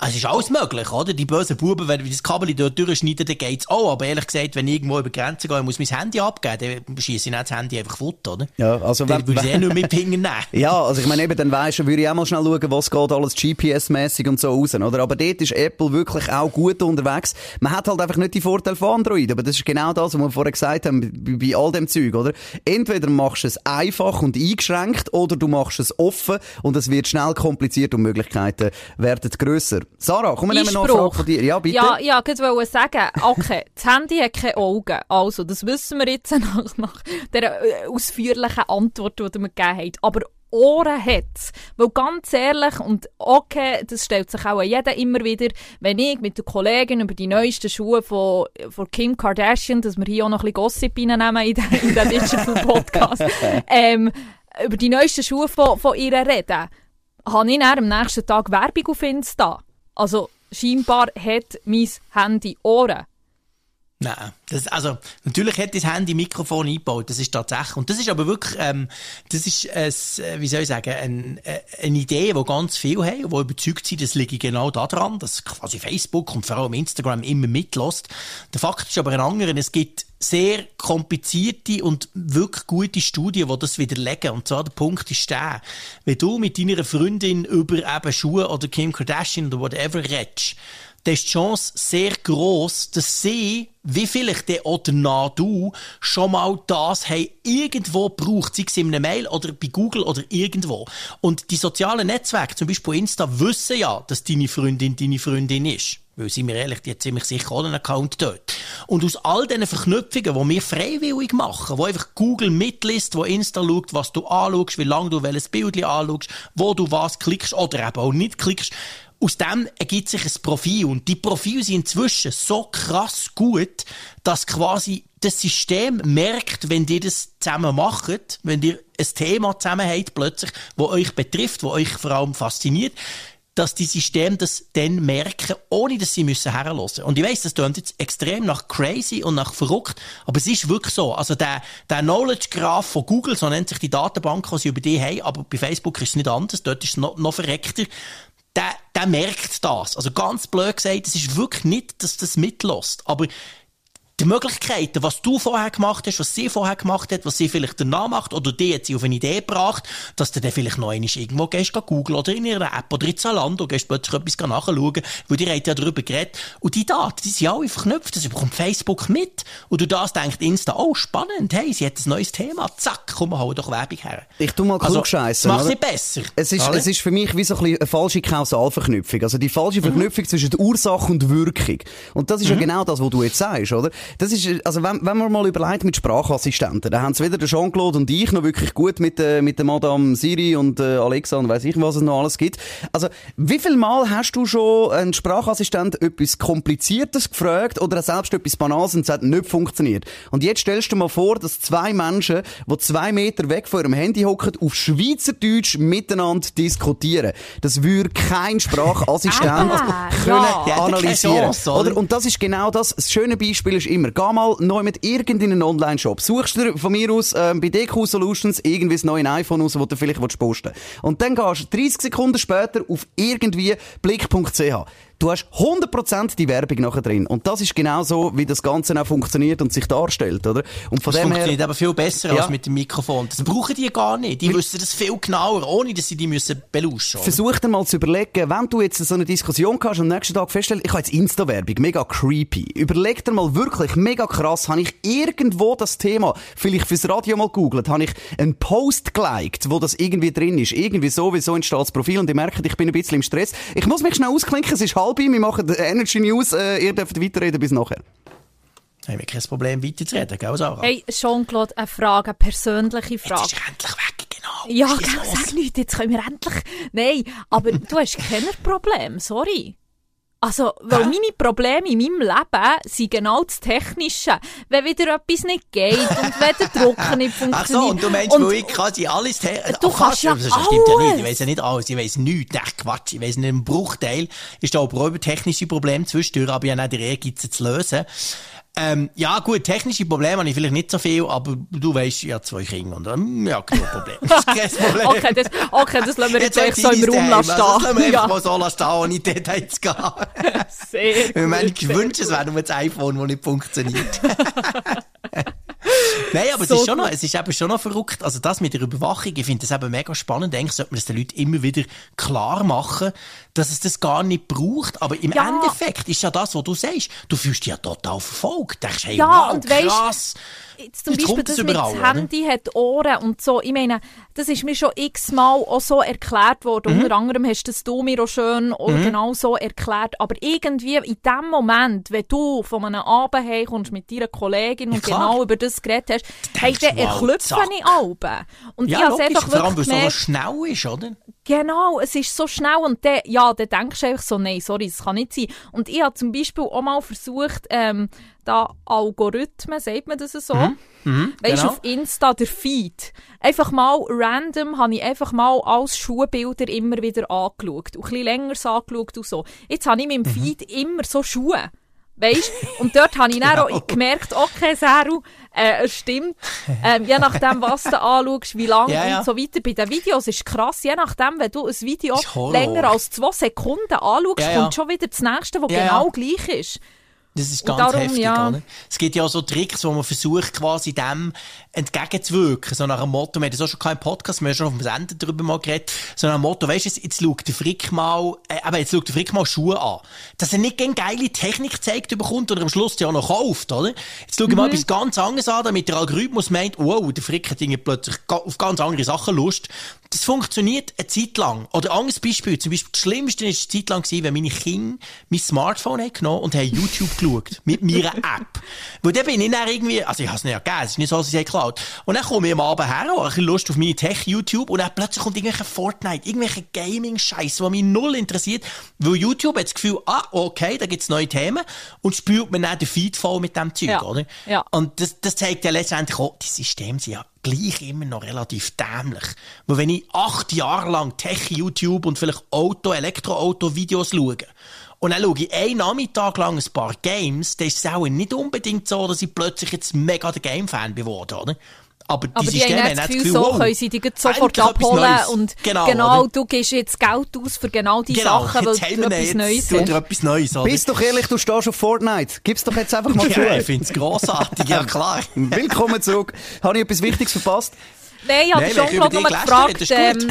es ist alles möglich, oder? Die bösen Buben, wenn das Kabel dort durchschneiden, dann geht's auch. Aber ehrlich gesagt, wenn ich irgendwo über die Grenze gehe und muss mein Handy abgeben, dann schieße ich nicht das Handy einfach fort, oder?
Ja, also
Dann würde ich es eh nur mit den Fingern nehmen.
Ja, also ich meine eben, dann weisst du, würde ich auch mal schnell schauen, was geht alles GPS-mäßig und so raus, oder? Aber dort ist Apple wirklich auch gut unterwegs. Man hat halt einfach nicht die Vorteile von Android. Aber das ist genau das, was wir vorher gesagt haben, bei, bei all dem Zeug, oder? Entweder machst du es einfach und eingeschränkt, oder du machst es offen und es wird schnell kompliziert und Möglichkeiten werden grösser. Sarah, komm, wir nehmen noch eine Frage von dir. Ja, bitte.
Ja, ja, ich wollte sagen, okay, das Handy hat keine Augen. Also, das wissen wir jetzt nach, nach der äh, ausführlichen Antwort, die ihr mir gegeben habt. Aber Ohren hat. Weil ganz ehrlich, und okay, das stellt sich auch jeder immer wieder, wenn ich mit der Kollegin über die neuesten Schuhe von, von Kim Kardashian, dass wir hier auch noch ein bisschen Gossip reinnehmen in den, in den Digital Podcast, ähm, über die neuesten Schuhe von, von ihr reden, habe ich dann am nächsten Tag Werbung auf Insta. Also, scheinbar hat mein Handy Ohren.
Nein, das, also natürlich hat das Handy Mikrofon eingebaut, das ist tatsächlich. Und das ist aber wirklich, ähm, das ist, äh, wie soll ich sagen, ein, äh, eine Idee, die ganz viele haben, die überzeugt sind, das liegt genau daran, dass quasi Facebook und vor allem Instagram immer mitlässt. Der Fakt ist aber ein anderer, es gibt sehr komplizierte und wirklich gute Studien, die das widerlegen. Und zwar der Punkt ist der, wenn du mit deiner Freundin über eben Schuhe oder Kim Kardashian oder whatever redest, dann ist die Chance sehr groß, dass sie, wie vielleicht der oder nah du, schon mal das haben irgendwo braucht, sei es in einem Mail oder bei Google oder irgendwo. Und die sozialen Netzwerke, zum Beispiel Insta, wissen ja, dass deine Freundin deine Freundin ist. Weil, sind wir ehrlich, die hat ziemlich sicher auch einen Account dort. Und aus all diesen Verknüpfungen, die wir freiwillig machen, wo einfach Google mitliest, wo Insta schaut, was du anschaust, wie lange du welches Bild anschaust, wo du was klickst oder eben auch nicht klickst, aus dem ergibt sich ein Profil. Und die Profile sind inzwischen so krass gut, dass quasi das System merkt, wenn ihr das zusammen macht, wenn ihr ein Thema zusammen habt, plötzlich, wo euch betrifft, wo euch vor allem fasziniert, dass die Systeme das dann merken, ohne dass sie müssen herlassen. Und ich weiss, das klingt jetzt extrem nach crazy und nach verrückt, aber es ist wirklich so. Also der, der Knowledge Graph von Google, so nennt sich die Datenbank, die sie über die haben, aber bei Facebook ist es nicht anders, dort ist es noch, noch verreckter der, der merkt das. Also ganz blöd gesagt, es ist wirklich nicht, dass das mitlässt. Aber die Möglichkeiten, was du vorher gemacht hast, was sie vorher gemacht hat, was sie vielleicht danach macht, oder die hat sie auf eine Idee gebracht, dass du dann vielleicht noch einmal irgendwo gehst, Google oder in ihrer App oder in Zalando gehst plötzlich etwas nachschauen, weil die haben ja darüber geredet. Und die Daten, die sind alle verknüpft, das bekommt Facebook mit. Und du das denkt Insta, oh, spannend, hey, sie hat ein neues Thema, zack, komm, hau doch Werbung her.
Ich tu mal
Also,
klugscheissen,
Mach's
oder?
nicht besser.
Es ist, es ist für mich wie so ein bisschen eine falsche Kausalverknüpfung. Also die falsche Verknüpfung zwischen der Ursache und Wirkung. Und das ist ja genau das, was du jetzt sagst, oder? Das ist, also wenn, wenn man mal überlegt mit Sprachassistenten, dann haben es weder der Jean-Claude und ich noch wirklich gut mit, äh, mit der Madame Siri und äh, Alexa und weiss ich, was es noch alles gibt. Also, wie viel Mal hast du schon einen Sprachassistent etwas Kompliziertes gefragt oder selbst etwas Banales und es hat nicht funktioniert? Und jetzt stellst du dir mal vor, dass zwei Menschen, die zwei Meter weg von ihrem Handy hocken, auf Schweizerdeutsch miteinander diskutieren. Das würde kein Sprachassistent
Ah,
können
ja.
Analysieren.
Chance, oder?
Und das ist genau das. Das schöne Beispiel ist immer, geh mal neu mit irgendeinem Online-Shop. Suchst dir von mir aus ähm, bei DQ Solutions irgendwie das neue iPhone aus, das du vielleicht willst posten Und dann gehst du 30 Sekunden später auf irgendwie blick.ch. Du hast 100% die Werbung nachher drin. Und das ist genau so, wie das Ganze auch funktioniert und sich darstellt, oder? Und von
Das
dem her...
funktioniert aber viel besser
Ja.
als mit dem Mikrofon. Das brauchen die gar nicht. Die wissen das viel genauer, ohne dass sie die müssen belauschen.
Versuch dir mal zu überlegen, wenn du jetzt so eine Diskussion hast und am nächsten Tag feststellst, ich habe jetzt Insta-Werbung, mega creepy. Überleg dir mal wirklich, mega krass, habe ich irgendwo das Thema, vielleicht fürs Radio mal googelt, habe ich einen Post geliked, wo das irgendwie drin ist. Irgendwie so, wie so entsteht das Profil und ich merke, ich bin ein bisschen im Stress. Ich muss mich schnell ausklinken, es ist halb, wir machen die Energy News, äh, ihr dürft weiterreden bis nachher.
Haben wir kein Problem weiterzureden, gell, Sarah?
Hey, Jean-Claude, eine Frage, eine persönliche
Jetzt
Frage.
ist er endlich weg, genau.
Ja, gell, sag nichts, jetzt können wir endlich... Nein, aber du hast kein Problem, sorry. Also, weil
Hä?
meine Probleme in meinem Leben sind genau das Technische. Wenn wieder etwas nicht geht und wenn der Drucker nicht funktioniert.
Ach so, und du meinst, weil ich quasi alles...
Du
Ach,
kannst ja
das stimmt ja nicht.
alles.
Ich weiss ja nicht alles. Ich weiss nichts. Ach, Quatsch. Ich weiss nicht, ein Bruchteil ist da aber auch über technische Probleme zwischendurch, aber ja nicht Ehrgeiz sie zu lösen. Ähm, ja, gut, technische Probleme habe ich vielleicht nicht so viel, aber du weißt, ich habe zwei Kinder und ähm, ja, genug Probleme. Das ist kein Problem.
Okay, das, okay, das lassen wir jetzt,
hat
echt so im Raum stehen.
Also, Das lassen wir einfach
ja,
mal so lassen ohne Details zu gehen.
sehr
Ich meine,
gut,
ich
sehr
wünsche, es wäre nur das iPhone, das nicht funktioniert. Nein, aber
So
es, ist schon noch, es ist eben schon noch verrückt. Also das mit der Überwachung, ich finde das eben mega spannend. Eigentlich sollte man es den Leuten immer wieder klar machen, dass es das gar nicht braucht. Aber im
Ja.
Endeffekt ist ja das, was du sagst. Du fühlst dich ja total verfolgt. Du denkst, hey,
Ja,
wow,
und
krass.
Jetzt zum
Jetzt
Beispiel das
es
mit
überall,
das
oder?
Handy hat Ohren und so. Ich meine, das ist mir schon x-mal auch so erklärt worden.
Mhm.
Unter anderem hast das du mir auch schön auch genau so erklärt. Aber irgendwie in dem Moment, wenn du von einem Abend heimkommst mit deiner Kollegin und
klar.
genau über das geredet hast, hey, dann erklüpfe ich Alben. Und ich
Ja,
habe es
logisch.
einfach
Vor allem, weil es so schnell ist, oder?
Genau, es ist so schnell und dann, ja, dann denkst du einfach so, nein, sorry, das kann nicht sein. Und ich habe zum Beispiel auch mal versucht, ähm, da Algorithmen, sagt man das so?
Mhm,
Weißt du,
genau.
auf Insta, der Feed. Einfach mal random habe ich einfach mal als Schuhbilder immer wieder angeschaut. Und ein bisschen länger angeschaut und so. Jetzt habe ich mit dem
Mhm.
Feed immer so Schuhe. Weißt Und dort habe ich dann
Genau.
auch gemerkt, okay, Seru, äh, es stimmt. Ähm, je nachdem, was du anschaust, wie lange
Ja, ja.
und so weiter. Bei den Videos ist krass, je nachdem, wenn du ein Video länger als zwei Sekunden anschaust,
Ja,
kommt schon wieder das nächste, das genau gleich ist.
Das ist ganz
darum,
heftig,
ja.
oder? Es gibt ja auch so Tricks, wo man versucht, quasi dem entgegenzuwirken. So nach dem Motto, wir haben das auch schon keinen Podcast, wir haben schon auf dem Sender darüber mal geredet, so nach dem Motto, weisst du, jetzt- schaut der Frick mal, äh, aber jetzt schaut der Frick mal Schuhe an. Dass er nicht gegen geile Technik gezeigt bekommt oder am Schluss die auch noch kauft, oder? Jetzt schau ich
Mhm.
mal etwas ganz anderes an, damit der Algorithmus meint, wow, der Frick hat irgendwie plötzlich auf ganz andere Sachen Lust. Das funktioniert eine Zeit lang. Oder ein anderes Beispiel, zum Beispiel, das Schlimmste war eine Zeit lang, gewesen, wenn meine Kinder mein Smartphone haben genommen und haben YouTube geschaut. Mit meiner App. Weil dann bin ich dann irgendwie, also ich habe es nicht gegeben, es ist nicht so, dass ich es geklaut Und dann komme ich am Abend her, habe ein bisschen Lust auf meine Tech-YouTube und dann plötzlich kommt irgendwelche Fortnite, irgendwelche Gaming-Scheiß, der mich null interessiert. Weil YouTube hat das Gefühl, ah, okay, da gibt's neue Themen und spült mir dann den Feed voll mit dem Zeug,
Ja.
oder?
Ja.
Und das, das zeigt ja letztendlich auch, die Systeme sind ja gleich immer noch relativ dämlich. Weil wenn ich acht Jahre lang Tech, YouTube und vielleicht Auto, Elektroauto-Videos schaue, und dann schaue ich einen Nachmittag lang ein paar Games, dann ist es auch nicht unbedingt so, dass ich plötzlich jetzt mega der Game-Fan geworden oder? Aber die
Aber die
Systeme
haben das Gefühl, so
wow,
können sie dich sofort abholen und
genau,
genau du gibst jetzt Geld aus für genau die
genau,
Sachen, weil du etwas
jetzt
Neues hast.
etwas Neues, oder?
Bist doch ehrlich, du stehst auf Fortnite. Gib's doch jetzt einfach mal
ja,
zu.
ich finde es grossartig, ja klar.
Willkommen zurück. Habe ich etwas Wichtiges verpasst?
Nein, ich habe schon
wenn ich
gefragt, ähm,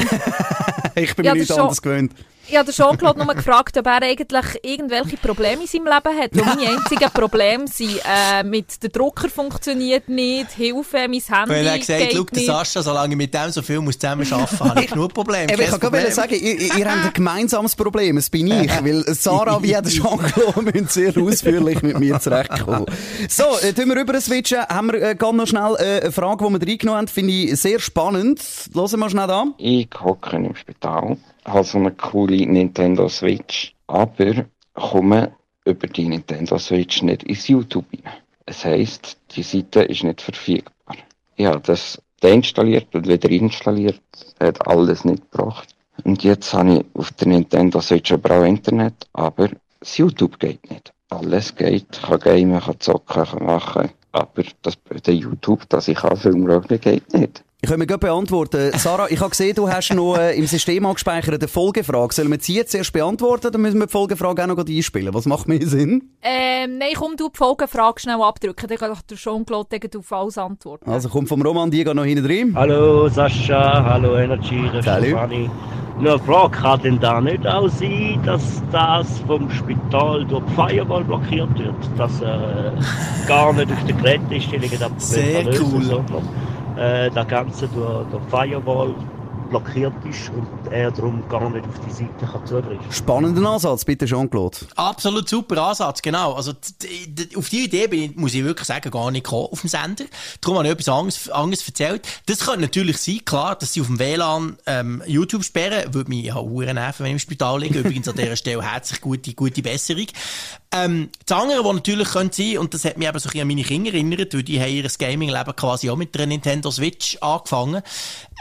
Ich bin
Ja,
mir nichts anderes gewöhnt.
Ich habe Jean-Claude nur gefragt, ob er eigentlich irgendwelche Probleme in seinem Leben hat. Weil meine einzigen Probleme sind, äh, mit der Drucker funktioniert nicht, Hilfe, mein Handy
Wenn er gesagt schau, der. Sascha, solange ich mit dem so viel muss zusammen arbeiten muss, habe ich genug Probleme.
Ich kann gerade
Problem.
sagen, ihr, ihr habt ein gemeinsames Problem. Es bin ich. Weil Sarah wie auch der Jean-Claude müssen sehr ausführlich mit mir zurechtkommen. So, äh, tun wir rüber switchen. Haben wir äh, ganz noch schnell äh, eine Frage, die wir reingenommen haben, finde ich sehr spannend. Hören wir schnell an.
Ich hocke im Spital, habe so eine coole Nintendo Switch, aber komme über die Nintendo Switch nicht ins YouTube rein. Es heisst, die Seite ist nicht verfügbar. Habe das deinstalliert und wieder installiert, hat alles nicht gebracht. Und jetzt habe ich auf der Nintendo Switch aber auch Internet, aber das YouTube geht nicht. Alles geht, kann gamen, kann zocken, kann machen, aber das, der YouTube, das ich kann Film geht nicht.
Ich kann mir beantworten. Sarah, ich habe gesehen, du hast noch äh, im System angespeichert eine Folgefrage. Sollen wir sie jetzt erst beantworten oder müssen wir die Folgefrage auch noch einspielen? Was macht mehr Sinn?
Ähm, nein, komm, du die Folgefrage schnell abdrücken, dann kann doch der Jean-Claude gegen auf alles antworten.
Also kommt vom Roman Diego noch hinten drin.
Hallo Sascha, hallo Energy, das ist
Salut.
Stefani. Nur eine Frage, kann denn da nicht auch sein, dass das vom Spital durch die Firewall blockiert wird? Dass äh, gar nicht auf den Geräteinstellungen das Problem
Sehr cool.
Äh, das Ganze durch, durch Firewall blockiert ist und er darum gar nicht auf die Seite kann zugreifen
Spannender Ansatz, bitte Jean-Claude.
Absolut super Ansatz, genau. Also, auf die Idee bin ich, muss ich wirklich sagen, gar nicht gekommen auf dem Sender. Darum habe ich etwas anderes, anderes erzählt. Das könnte natürlich sein, klar, dass sie auf dem WLAN ähm, YouTube sperren. Würde mich ja Huren nerven, wenn ich im Spital liege. Übrigens an dieser Stelle herzlich gute, gute Besserung. Ähm, das andere, was natürlich könnte sein, und das hat mich eben so ein bisschen an meine Kinder erinnert, weil die haben ihr Gaming-Leben quasi auch mit der Nintendo Switch angefangen.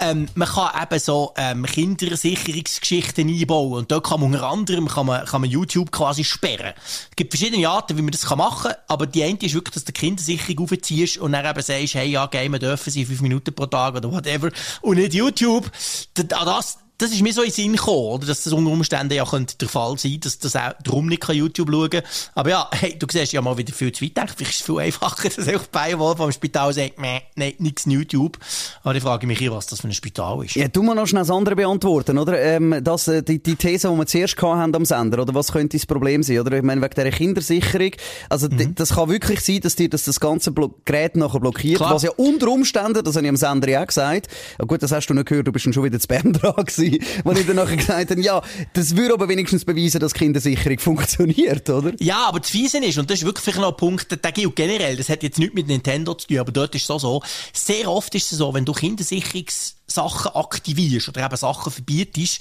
Ähm, man kann eben so ähm, Kindersicherungsgeschichten einbauen und dort kann man unter anderem kann man, kann man YouTube quasi sperren. Es gibt verschiedene Arten, wie man das kann machen kann, aber die eine ist wirklich, dass du die Kindersicherung aufziehst und dann eben sagst, hey, ja, gamen dürfen sie fünf Minuten pro Tag oder whatever und nicht YouTube. Das, das ist mir so in den Sinn gekommen, oder? dass das unter Umständen ja könnte der Fall sein dass das auch darum nicht kann YouTube schauen kann. Aber ja, hey, du siehst ja mal wieder viel zu weit. Vielleicht ist es viel einfacher, dass einfach Firewall vom Spital sagt, meh, nein, nichts YouTube. Aber ich frage mich, was das für ein Spital ist.
Ja, du mal noch schnell das andere beantworten, oder? Ähm, das, äh, die, die These, die wir zuerst haben am Sender, oder was könnte das Problem sein, oder? Ich meine, wegen dieser Kindersicherung. Also,
Mhm.
das kann wirklich sein, dass dir das, das ganze Blo Gerät nachher blockiert,
Klar.
was ja unter Umständen, das habe ich am Sender ja auch gesagt, ja, gut, das hast du nicht gehört, du bist dann schon wieder zu Bern dran gewesen, wo ich dann nachher gesagt habe, ja, das würde aber wenigstens beweisen, dass Kindersicherung funktioniert, oder?
Ja, aber das Fiese ist, und das ist wirklich noch ein Punkt, der gilt generell, das hat jetzt nichts mit Nintendo zu tun, aber dort ist es so so, sehr oft ist es so, wenn du Kindersicherungssachen aktivierst oder eben Sachen verbietest,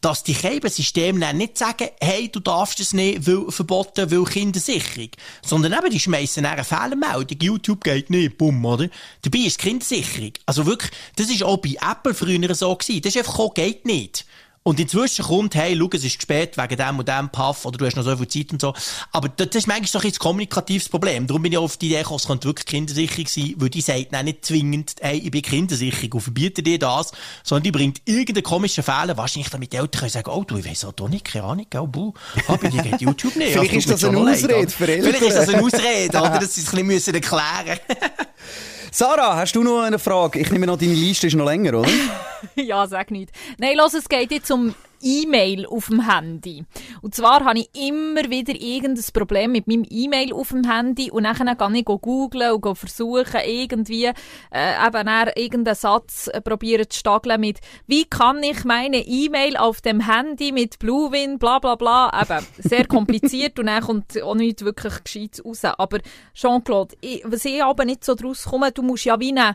dass die Systeme dann nicht sagen, hey, du darfst es nicht, weil, verboten, weil Kindersicherung. Sondern eben, die schmeißen dann eine Fehlermeldung, YouTube geht nicht, bumm, oder? Dabei ist Kindersicherung. Also wirklich, das ist auch bei Apple früher so gewesen. Das ist einfach, geht nicht. Und inzwischen kommt, hey, schau, es ist spät wegen dem und dem Puff oder du hast noch so viel Zeit und so. Aber das ist manchmal so ein ein kommunikatives Problem. Darum bin ich auf die Idee gekommen, es könnte wirklich Kindersicherung sein, weil die sagt dann nicht zwingend, hey, ich bin Kindersicherung und verbiete dir das, sondern die bringt irgendeinen komischen Fehler, wahrscheinlich damit die Eltern können sagen, oh, du, ich weiss auch doch nicht, keine Ahnung, gell, buh, ah, bei dir geht YouTube nicht.
Vielleicht ist das eine Ausrede
leid,
für? Eltern.
Vielleicht ist das eine Ausrede, oder, dass sie es ein bisschen müssen erklären
Sarah, hast du noch eine Frage? Ich nehme noch, deine Liste ist noch länger, oder?
ja, sag nicht. Nein, los, es geht jetzt um E-Mail auf dem Handy. Und zwar habe ich immer wieder irgendein Problem mit meinem E-Mail auf dem Handy und dann gehe ich googlen und versuchen, irgendwie äh, eben irgendeinen Satz äh, probieren zu stageln mit «Wie kann ich meine E-Mail auf dem Handy mit Bluewin, bla bla bla». Eben, sehr kompliziert und dann kommt auch nicht wirklich gescheit raus. Aber Jean-Claude, was ich aber nicht so draus komme, du musst ja wie einen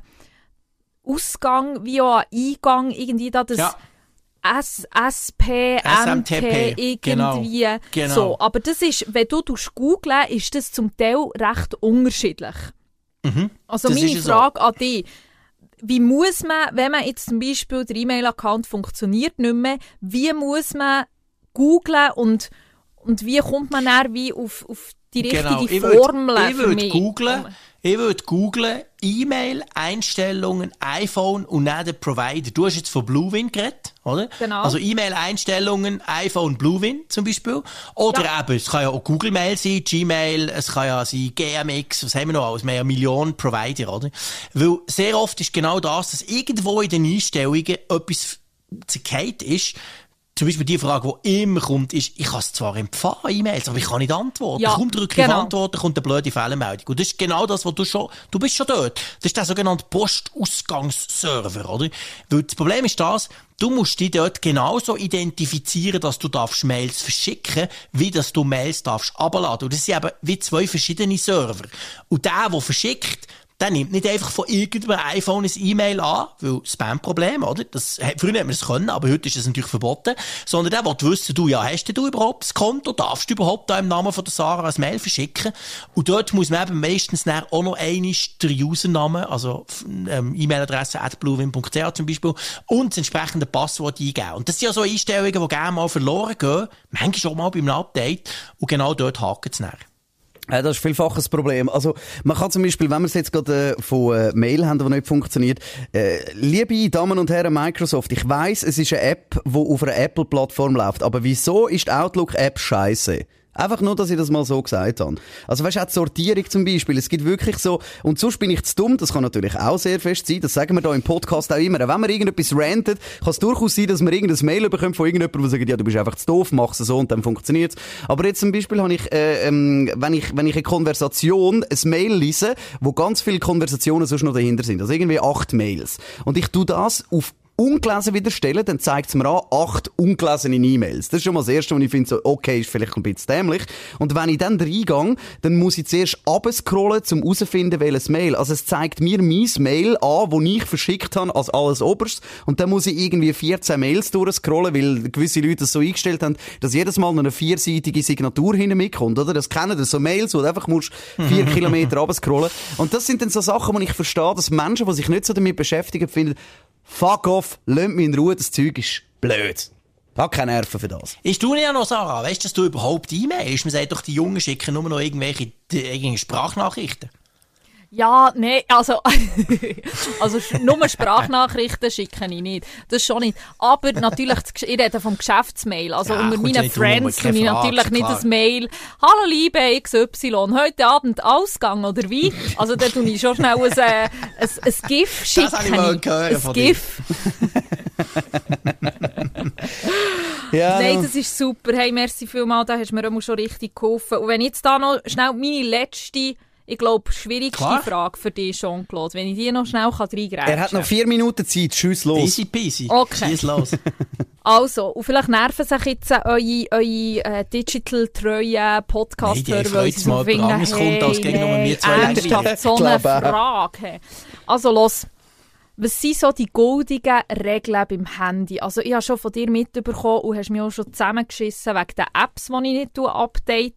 Ausgang, wie auch einen Eingang, irgendwie da das
Ja.
S, SP,
SMTP, genau,
irgendwie.
genau.
So. Aber das ist, wenn du googlen, ist das zum Teil recht unterschiedlich. Also
Mhm. das
meine
ist so.
Frage an dich. Wie muss man, wenn man jetzt zum Beispiel der E-Mail-Account funktioniert nicht mehr, wie muss man googlen und, und wie kommt man dann wie auf, auf die richtige
Genau, ich
Formel
würd- ich
für
würde
mich?
googlen, ich würde googlen, E-Mail, Einstellungen, iPhone und dann den Provider. Du hast jetzt von Bluewin geredet, oder?
Genau.
Also E-Mail, Einstellungen, iPhone, Bluewin zum Beispiel. Oder
Ja.
eben, es kann ja auch Google Mail sein, Gmail, es kann ja sein GMX, was haben wir noch alles? Wir haben ja Millionen Provider, oder? Weil sehr oft ist genau das, dass irgendwo in den Einstellungen etwas zerkehrt ist, zum Beispiel die Frage, die immer kommt, ist, ich kann es zwar empfangen, E-Mails, aber ich kann nicht antworten.
Ja,
Kaum drücke ich auf
genau.
Antworten, kommt eine blöde Fehlermeldung. Und das ist genau das, was du schon, du bist schon dort. Das ist der sogenannte Postausgangsserver, oder? Weil das Problem ist das, du musst dich dort genauso identifizieren, dass du darfst Mails verschicken, wie dass du Mails darfst abladen. Und das sind eben wie zwei verschiedene Server. Und der, der verschickt, der nimmt nicht einfach von irgendeinem iPhone ein E-Mail an, weil Spam-Problem, oder? Das, früher hat man es können, aber heute ist das natürlich verboten. Sondern der will wissen, du, ja, hast du überhaupt das Konto? Darfst du überhaupt da im Namen von der Sarah ein Mail verschicken? Und dort muss man eben meistens dann auch noch einmal den Username, also ähm, E-Mail-Adresse bluewin.ch zum Beispiel, und das entsprechende Passwort eingeben. Und das sind ja so Einstellungen, die gerne mal verloren gehen, manchmal auch mal beim Update, und genau dort haken es dann.
Ja, das ist vielfach ein Problem. Also, man kann zum Beispiel, wenn wir es jetzt gerade äh, von äh, Mail haben, die nicht funktioniert, äh, liebe Damen und Herren Microsoft, ich weiß, es ist eine App, die auf einer Apple-Plattform läuft, aber wieso ist die Outlook-App scheiße? Einfach nur, dass ich das mal so gesagt habe. Also weißt du, auch die Sortierung zum Beispiel. Es gibt wirklich so, und sonst bin ich zu dumm, das kann natürlich auch sehr fest sein, das sagen wir da im Podcast auch immer. Wenn man irgendetwas rantet, kann es durchaus sein, dass man irgendein Mail bekommt von irgendjemandem, der sagt, ja, du bist einfach zu doof, mach's so und dann funktioniert's. Aber jetzt zum Beispiel habe ich, äh, ähm, wenn ich, wenn ich eine Konversation, ein Mail lese, wo ganz viele Konversationen sonst noch dahinter sind, also irgendwie acht Mails. Und ich tu das auf ungelesen wieder stellen, dann zeigt es mir an, acht ungelesene E-Mails. Das ist schon mal das Erste, was ich finde, so, okay, ist vielleicht ein bisschen dämlich. Und wenn ich dann reingehe, dann muss ich zuerst abscrollen, um herauszufinden, welches Mail. Also es zeigt mir mein Mail an, das ich verschickt habe, als alles oberst. Und dann muss ich irgendwie 14 Mails durchscrollen, weil gewisse Leute das so eingestellt haben, dass jedes Mal noch eine vierseitige Signatur hinten mitkommt, oder? Das kennen das, so Mails, wo du einfach musst vier Kilometer abscrollen. Und das sind dann so Sachen, wo ich verstehe, dass Menschen, die sich nicht so damit beschäftigen, finden, Fuck off, lasst mich in Ruhe, das Zeug ist blöd. Habe keine Nerven für das.
Ist du auch noch, Sarah? Weißt du, dass du überhaupt E-Mail ist? Man sagt doch, die Jungen schicken nur noch irgendwelche, irgendwelche Sprachnachrichten.
Ja, nee, also, also nur Sprachnachrichten schicke ich nicht. Das schon nicht. Aber natürlich, das ich rede vom Geschäftsmail. Also
Ja,
unter meinen
nicht
Friends
keine
tue ich natürlich nicht
klar.
das Mail. Hallo liebe XY, heute Abend Ausgang oder wie? Also da tue ich schon schnell ein, äh, ein, ein GIF schicken.
habe ich mal hören
ein. GIF.
Ja,
Nein, das ist super. Hey, merci vielmals, da hast du mir schon richtig geholfen. Und wenn ich jetzt da noch schnell meine letzte, ich glaube, schwierigste
Klar.
Frage für dich, Jean-Claude, wenn ich die noch schnell reingreifen kann.
er hat noch vier Minuten Zeit. Tschüss, los.
Easy peasy.
Okay.
Schieß los.
Also, und vielleicht nerven sich jetzt eure, eure äh, digital-treuen Podcast-Hörer,
die freut's mal, jemand anderes kommt, als gegen nur wir zwei
ernsthaft so eine. Frage. hey. Also, los. Was sind so die goldigen Regeln beim Handy? Also, ich habe schon von dir mitbekommen und hast mich auch schon zusammengeschissen wegen den Apps, die ich nicht update.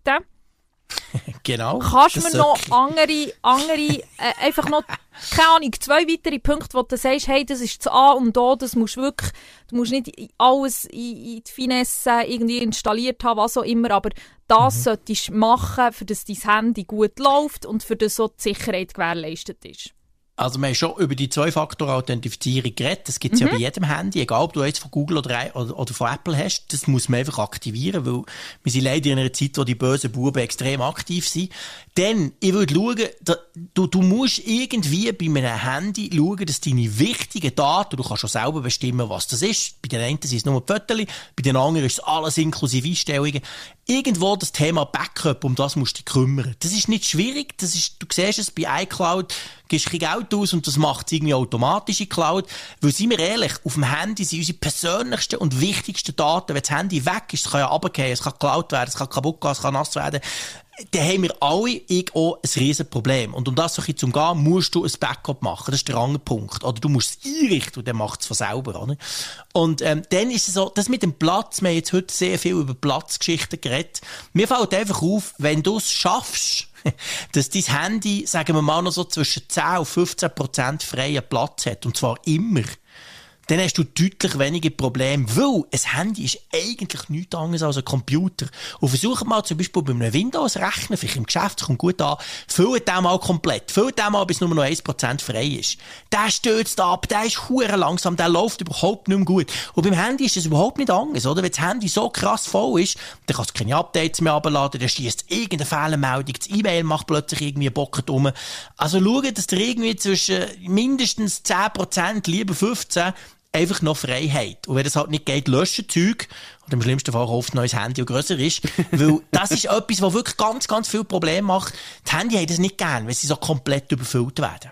Genau.
Kannst du
das
mir noch andere, andere äh, einfach noch, keine Ahnung, zwei weitere Punkte, wo du sagst, hey, das ist zu A und O, das musst du wirklich, du musst nicht alles in, in die Finesse irgendwie installiert haben, was auch immer, aber das
Mhm.
solltest du machen, für das dein Handy gut läuft und für das so die Sicherheit gewährleistet ist.
Also wir haben schon über die Zwei-Faktor-Authentifizierung geredet. Das gibt es ja bei jedem Handy, egal ob du jetzt von Google oder, oder, oder von Apple hast. Das muss man einfach aktivieren, weil wir sind leider in einer Zeit, wo die bösen Buben extrem aktiv sind. Denn ich würde schauen, da, du, du musst irgendwie bei einem Handy schauen, dass deine wichtigen Daten, du kannst schon selber bestimmen, was das ist. Bei den einen sind es nur die Fotos, bei den anderen ist es alles inklusive Einstellungen. Irgendwo das Thema Backup, um das musst du dich kümmern. Das ist nicht schwierig, das ist, du siehst es bei iCloud, gibst kein Geld aus und das macht es irgendwie automatisch in Cloud. Weil, seien wir ehrlich, auf dem Handy sind unsere persönlichsten und wichtigsten Daten. Wenn das Handy weg ist, es kann ja runterfallen, es kann geklaut werden, es kann kaputt gehen, es kann nass werden. Dann haben wir alle, ich ein riesen Problem. Und um das so ein zu umgehen, musst du ein Backup machen. Das ist der andere Punkt. Oder du musst es einrichten und dann macht es von selber. Oder? Und ähm, dann ist es so, das mit dem Platz, wir haben jetzt heute sehr viel über Platzgeschichten geredet. Mir fällt einfach auf, wenn du es schaffst, dass dein Handy, sagen wir mal, noch so zwischen 10 und 15 Prozent freien Platz hat. Und zwar immer dann hast du deutlich weniger Probleme, weil ein Handy ist eigentlich nichts anderes als ein Computer. Und versuch mal zum Beispiel bei einem Windows-Rechner, vielleicht im Geschäft, kommt gut an, füllt den mal komplett, füllt den mal, bis nur noch 1% frei ist. Der stürzt ab, der ist hure langsam, der läuft überhaupt nicht mehr gut. Und beim Handy ist das überhaupt nicht anders, oder? Wenn das Handy so krass voll ist, dann kannst du keine Updates mehr abladen, dann schießt irgendeine Fehlermeldung, das E-Mail macht plötzlich irgendwie Bocken um. Also schau, dass du irgendwie zwischen mindestens 10%, lieber 15%, einfach noch Freiheit. Und wenn das halt nicht geht, löschen Zeug. Und im schlimmsten Fall hofft ein neues Handy, das grösser ist. Weil das ist etwas, was wirklich ganz, ganz viel Probleme macht. Die Handy haben das nicht gern, wenn sie so komplett überfüllt werden.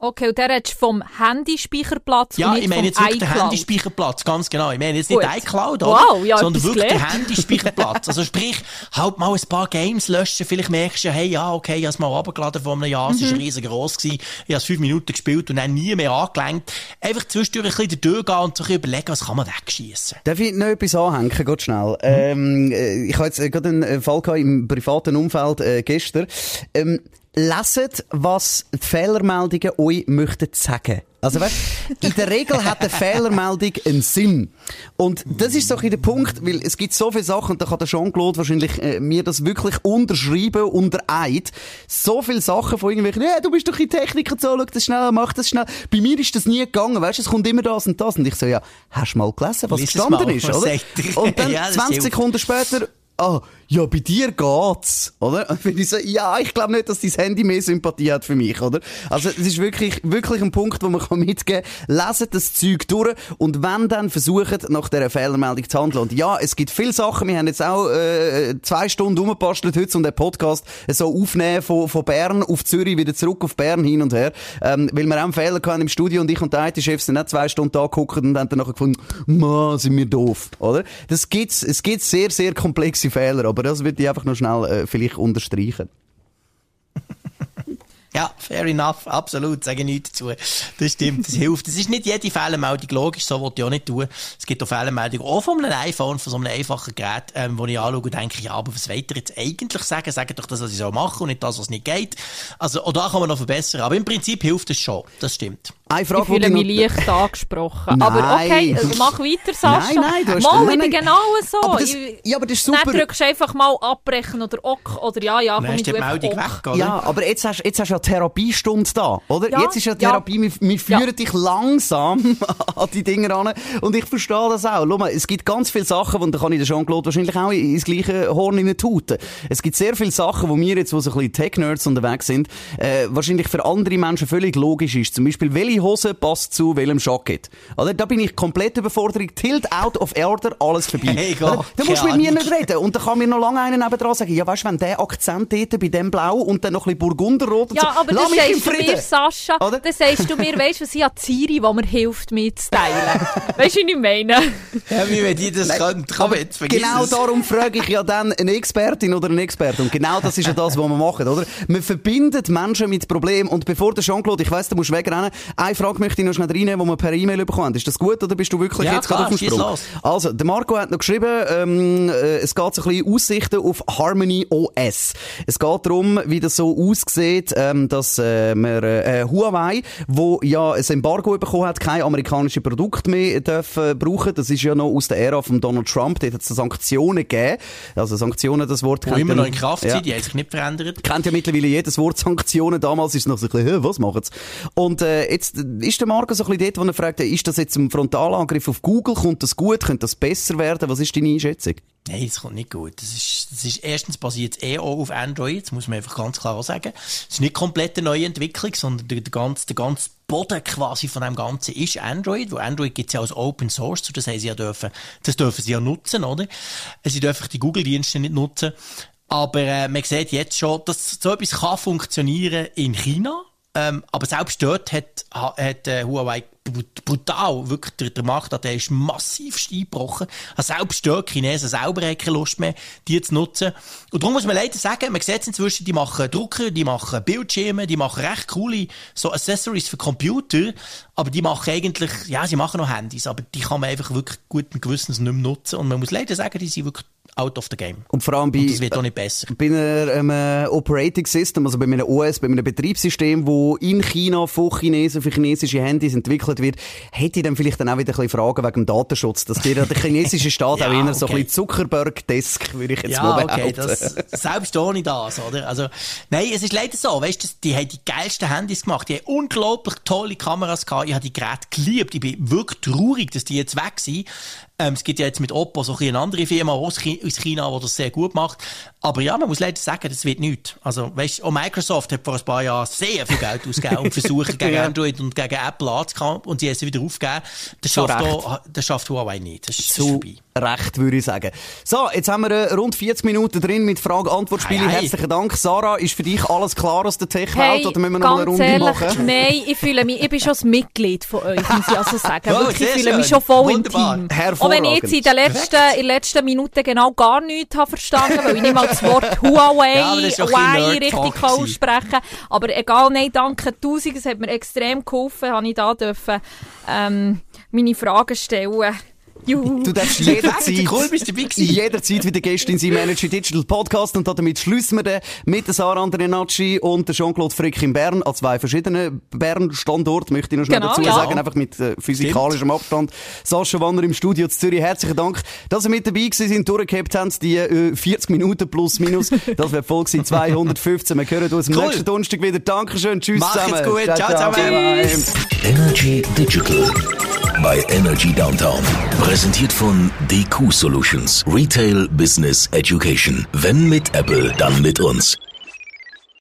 Okay, und der redest vom Handyspeicherplatz
Ja,
und nicht
ich meine
vom
jetzt wirklich den
iCloud.
Handyspeicherplatz, ganz genau. Ich meine jetzt
Gut.
nicht iCloud,
Wow,
oder?
ja,
sondern wirklich den
gelernt.
Handyspeicherplatz. also sprich, halt mal ein paar Games löschen. Vielleicht merkst du ja, hey, ja, okay, ich habe es mal runtergeladen vor einem Jahr, es
Mhm.
war riesengroß, gewesen. ich habe es fünf Minuten gespielt und dann nie mehr angelenkt. Einfach zwischendurch ein bisschen durchgehen und bisschen überlegen, was kann man wegschießen.
Darf ich noch etwas anhängen, ganz schnell? Ähm, äh, ich habe jetzt gerade einen Fall gehabt im privaten Umfeld äh, gestern. Ähm, leset, was die Fehlermeldungen euch möchten sagen. Also weißt, in der Regel hat eine Fehlermeldung einen Sinn. Und das ist so ein der Punkt, weil es gibt so viele Sachen, und da kann der Jean-Claude wahrscheinlich äh, mir das wirklich unterschreiben, unter Eid. So viele Sachen von irgendwelchen, ja, du bist doch ein Techniker, so, schau das schnell, mach das schnell. Bei mir ist das nie gegangen, weißt du, es kommt immer das und das. Und ich so, ja, hast du mal gelesen, was
Lies es
gestanden
mal,
ist, oder?
er?
Und dann
Ja, das
20
hilft.
Sekunden später, ah, ja, bei dir geht's, oder? Und ich so, ja, ich glaube nicht, dass dein Handy mehr Sympathie hat für mich, oder? Also, es ist wirklich, wirklich ein Punkt, wo man mitgeben kann. Leset das Zeug durch und wenn dann versucht, nach dieser Fehlermeldung zu handeln. Und ja, es gibt viele Sachen. Wir haben jetzt auch, äh, zwei Stunden rumgebastelt heute, um den Podcast so aufnehmen von, von Bern auf Zürich, wieder zurück auf Bern hin und her. Ähm, weil wir auch einen Fehler hatten im Studio und ich und der IT-Chef sind nicht zwei Stunden da geguckt und haben dann nachher gefunden, ma, sind wir doof, oder? Das gibt's, es gibt sehr, sehr komplexe Fehler, aber das würde ich einfach noch schnell äh, vielleicht unterstreichen.
Ja, fair enough, absolut, sage ich nichts dazu. Das stimmt, das hilft. Es ist nicht jede Fehlermeldung logisch, so wollte ich auch nicht tun. Es gibt auch Fehlermeldungen, auch von einem iPhone, von so einem einfachen Gerät, ähm, wo ich anschaue und denke, ja, aber was wollt ihr jetzt eigentlich sagen? Sagt doch das, was ich so mache und nicht das, was nicht geht. Also, auch da kann man noch verbessern. Aber im Prinzip hilft es schon, das stimmt.
Eine Frage,
ich fühle mich
noch-
leicht angesprochen. Aber
Nein.
okay, äh, mach weiter, Sascha.
Nein, nein, du hast-
Mal,
nein, nein.
genau so.
Aber das,
Ich-
ja, aber das ist
Dann
super.
drückst du einfach mal abbrechen oder ok oder ja, ja, komm,
Dann
ich
ist die Meldung
ok.
weg, oder?
Ja, aber jetzt hast, jetzt hast du ja Therapiestunde da, oder?
Ja,
jetzt ist ja
ja.
Therapie, wir, wir führen
Ja.
dich langsam an die Dinge ran. Und ich verstehe das auch. Schau mal, es gibt ganz viele Sachen, und da kann ich den Jean-Claude wahrscheinlich auch ins gleiche Horn tuten. Es gibt sehr viele Sachen, wo wir jetzt, wo so ein bisschen Tech-Nerds unterwegs sind, äh, wahrscheinlich für andere Menschen völlig logisch ist. Zum Beispiel, welche Hose passt zu welchem Jacket? Oder? Da bin ich komplett überfordert. Tilt out of order, alles vorbei.
Hey? Gott,
Da musst du mit mir nicht reden. Und da kann mir noch lange einer nebendran sagen, ja, weißt du, wenn der Akzent dort bei dem Blau und dann noch ein bisschen Burgunderrot und
Ja,
so,
aber das sagst du mir, Sascha,
Oder?
das sagst du mir, weißt du, was ich an Siri, die mir hilft, mich zu teilen. weißt du, was ich meine?
Ja, wie wenn die das können. Komm jetzt, vergiss
Genau
es.
darum frage ich ja dann eine Expertin oder einen Experten. Und genau das ist ja das, was wir machen, oder? Man verbindet Menschen mit Problemen. Und bevor der Jean-Claude, ich weiss, du musst wegrennen, eine Frage möchte ich noch schnell reinnehmen, die wir per E-Mail bekommen haben. Ist das gut oder bist du wirklich
Ja,
jetzt gerade auf dem Sprung?
los.
Also, der Marco hat noch geschrieben, ähm, äh, es geht so ein bisschen Aussichten auf Harmony OS. Es geht darum, wie das so aussieht, ähm, dass äh, wir, äh, Huawei, wo ja ein Embargo bekommen hat, kein amerikanische Produkt mehr dürfen brauchen. Das ist ja noch aus der Ära von Donald Trump. Dort hat es Sanktionen gegeben. Also Sanktionen, das Wort kennt
immer noch in Kraft
ja.
sind, die haben sich nicht verändert.
Kennt ja mittlerweile jedes Wort Sanktionen. Damals ist es noch so ein bisschen, was machen's? Und äh, jetzt ist der Marco so ein bisschen dort, wo er fragt, ist das jetzt ein Frontalangriff auf Google? Kommt das gut? Könnte das besser werden? Was ist deine Einschätzung?
Nein, das kommt nicht gut. Das ist, das ist, erstens basiert es eh auch auf Android, das muss man einfach ganz klar sagen. Es ist nicht komplett eine neue Entwicklung, sondern der, der ganze, der ganze Boden quasi von dem Ganzen ist Android, wo Android gibt's ja als Open Source, zu das haben sie ja dürfen, das dürfen sie ja nutzen, oder? Sie dürfen die Google-Dienste nicht nutzen. Aber äh, man sieht jetzt schon, dass so etwas kann funktionieren in China. Ähm, aber selbst dort hat, ha- hat äh, Huawei brut- brutal, wirklich der, der Markt, der ist massiv eingebrochen. Also selbst dort, die Chinesen selber haben keine Lust mehr, die zu nutzen. Und darum muss man leider sagen, man sieht inzwischen, die machen Drucker, die machen Bildschirme, die machen recht coole so Accessories für Computer, aber die machen eigentlich, ja, sie machen noch Handys, aber die kann man einfach wirklich guten Gewissens nicht mehr nutzen. Und man muss leider sagen, die sind wirklich out of the game.
Und vor allem bei,
Und das wird auch nicht besser.
bei einem äh, Operating System, also bei einem OS, bei einem Betriebssystem, wo in China von Chinesen für chinesische Handys entwickelt wird, hätte ich dann vielleicht dann auch wieder ein bisschen Fragen wegen dem Datenschutz. Dass dir der chinesische Staat
Ja,
auch eher so ein
okay.
bisschen Zuckerberg-desk, würde ich jetzt
ja,
mal
okay,
behaupten.
das, selbst ohne das, oder? Also, nein, es ist leider so, weißt du, die haben die geilsten Handys gemacht, die haben unglaublich tolle Kameras gehabt, ich habe die Geräte geliebt, ich bin wirklich traurig, dass die jetzt weg sind. Ähm, es gibt ja jetzt mit Oppo so ein eine andere Firma aus Chi- aus China, die das sehr gut macht. Aber ja, man muss leider sagen, das wird nichts. Also, weißt auch Microsoft hat vor ein paar Jahren sehr viel Geld ausgegeben und versucht, gegen
Ja.
Android und gegen Apple anzukämpfen und sie haben es wieder aufgegeben. Das schafft, auch, das schafft Huawei nicht. Das ist, das ist vorbei.
Recht, würde ich sagen. So, jetzt haben wir äh, rund 40 Minuten drin mit Frage-Antwort-Spiele.
Ei, ei.
Herzlichen Dank. Sarah, ist für dich alles klar aus der Tech-Welt
Hey,
oder müssen wir noch eine
ganz
Runde
ehrlich,
machen?
nein, ich fühle mich, ich bin schon ein Mitglied von euch, muss ich also sagen.
Oh,
Wirklich, ich fühle mich schon voll
Wunderbar.
im Team. Auch
Hervorragend.
wenn ich jetzt in der letzten, in der letzten Minute genau gar nichts habe verstanden, weil ich nicht mal das Wort Huawei,
Ja,
Huawei richtig kann aussprechen Aber egal, nein, danke tausend, es hat mir extrem geholfen, habe ich da dürfen, ähm, meine Fragen stellen. Juhu.
Du darfst jederzeit,
cool, bist du dabei gewesen.
jederzeit wieder Gäste in seinem Energy Digital Podcast und damit schließen wir den mit Sarah Andrenacci und der Jean-Claude Frick in Bern an zwei verschiedenen Bern-Standorten, möchte ich noch schnell
Genau,
dazu
ja.
sagen, einfach mit äh, physikalischem Abstand. Sascha Wanner im Studio zu Zürich, herzlichen Dank, dass ihr mit dabei gewesen sind, durchgehabt habt, die äh, 40 Minuten plus minus, das wird voll gewesen, 215. Wir hören uns am
Cool.
nächsten Donnerstag wieder. Dankeschön, tschüss
Macht's
zusammen.
gut. Ciao, zusammen.
Bye, bye.
Energy Digital bei Energy Downtown. Präsentiert von DQ Solutions. Retail Business Education. Wenn mit Apple, dann mit uns.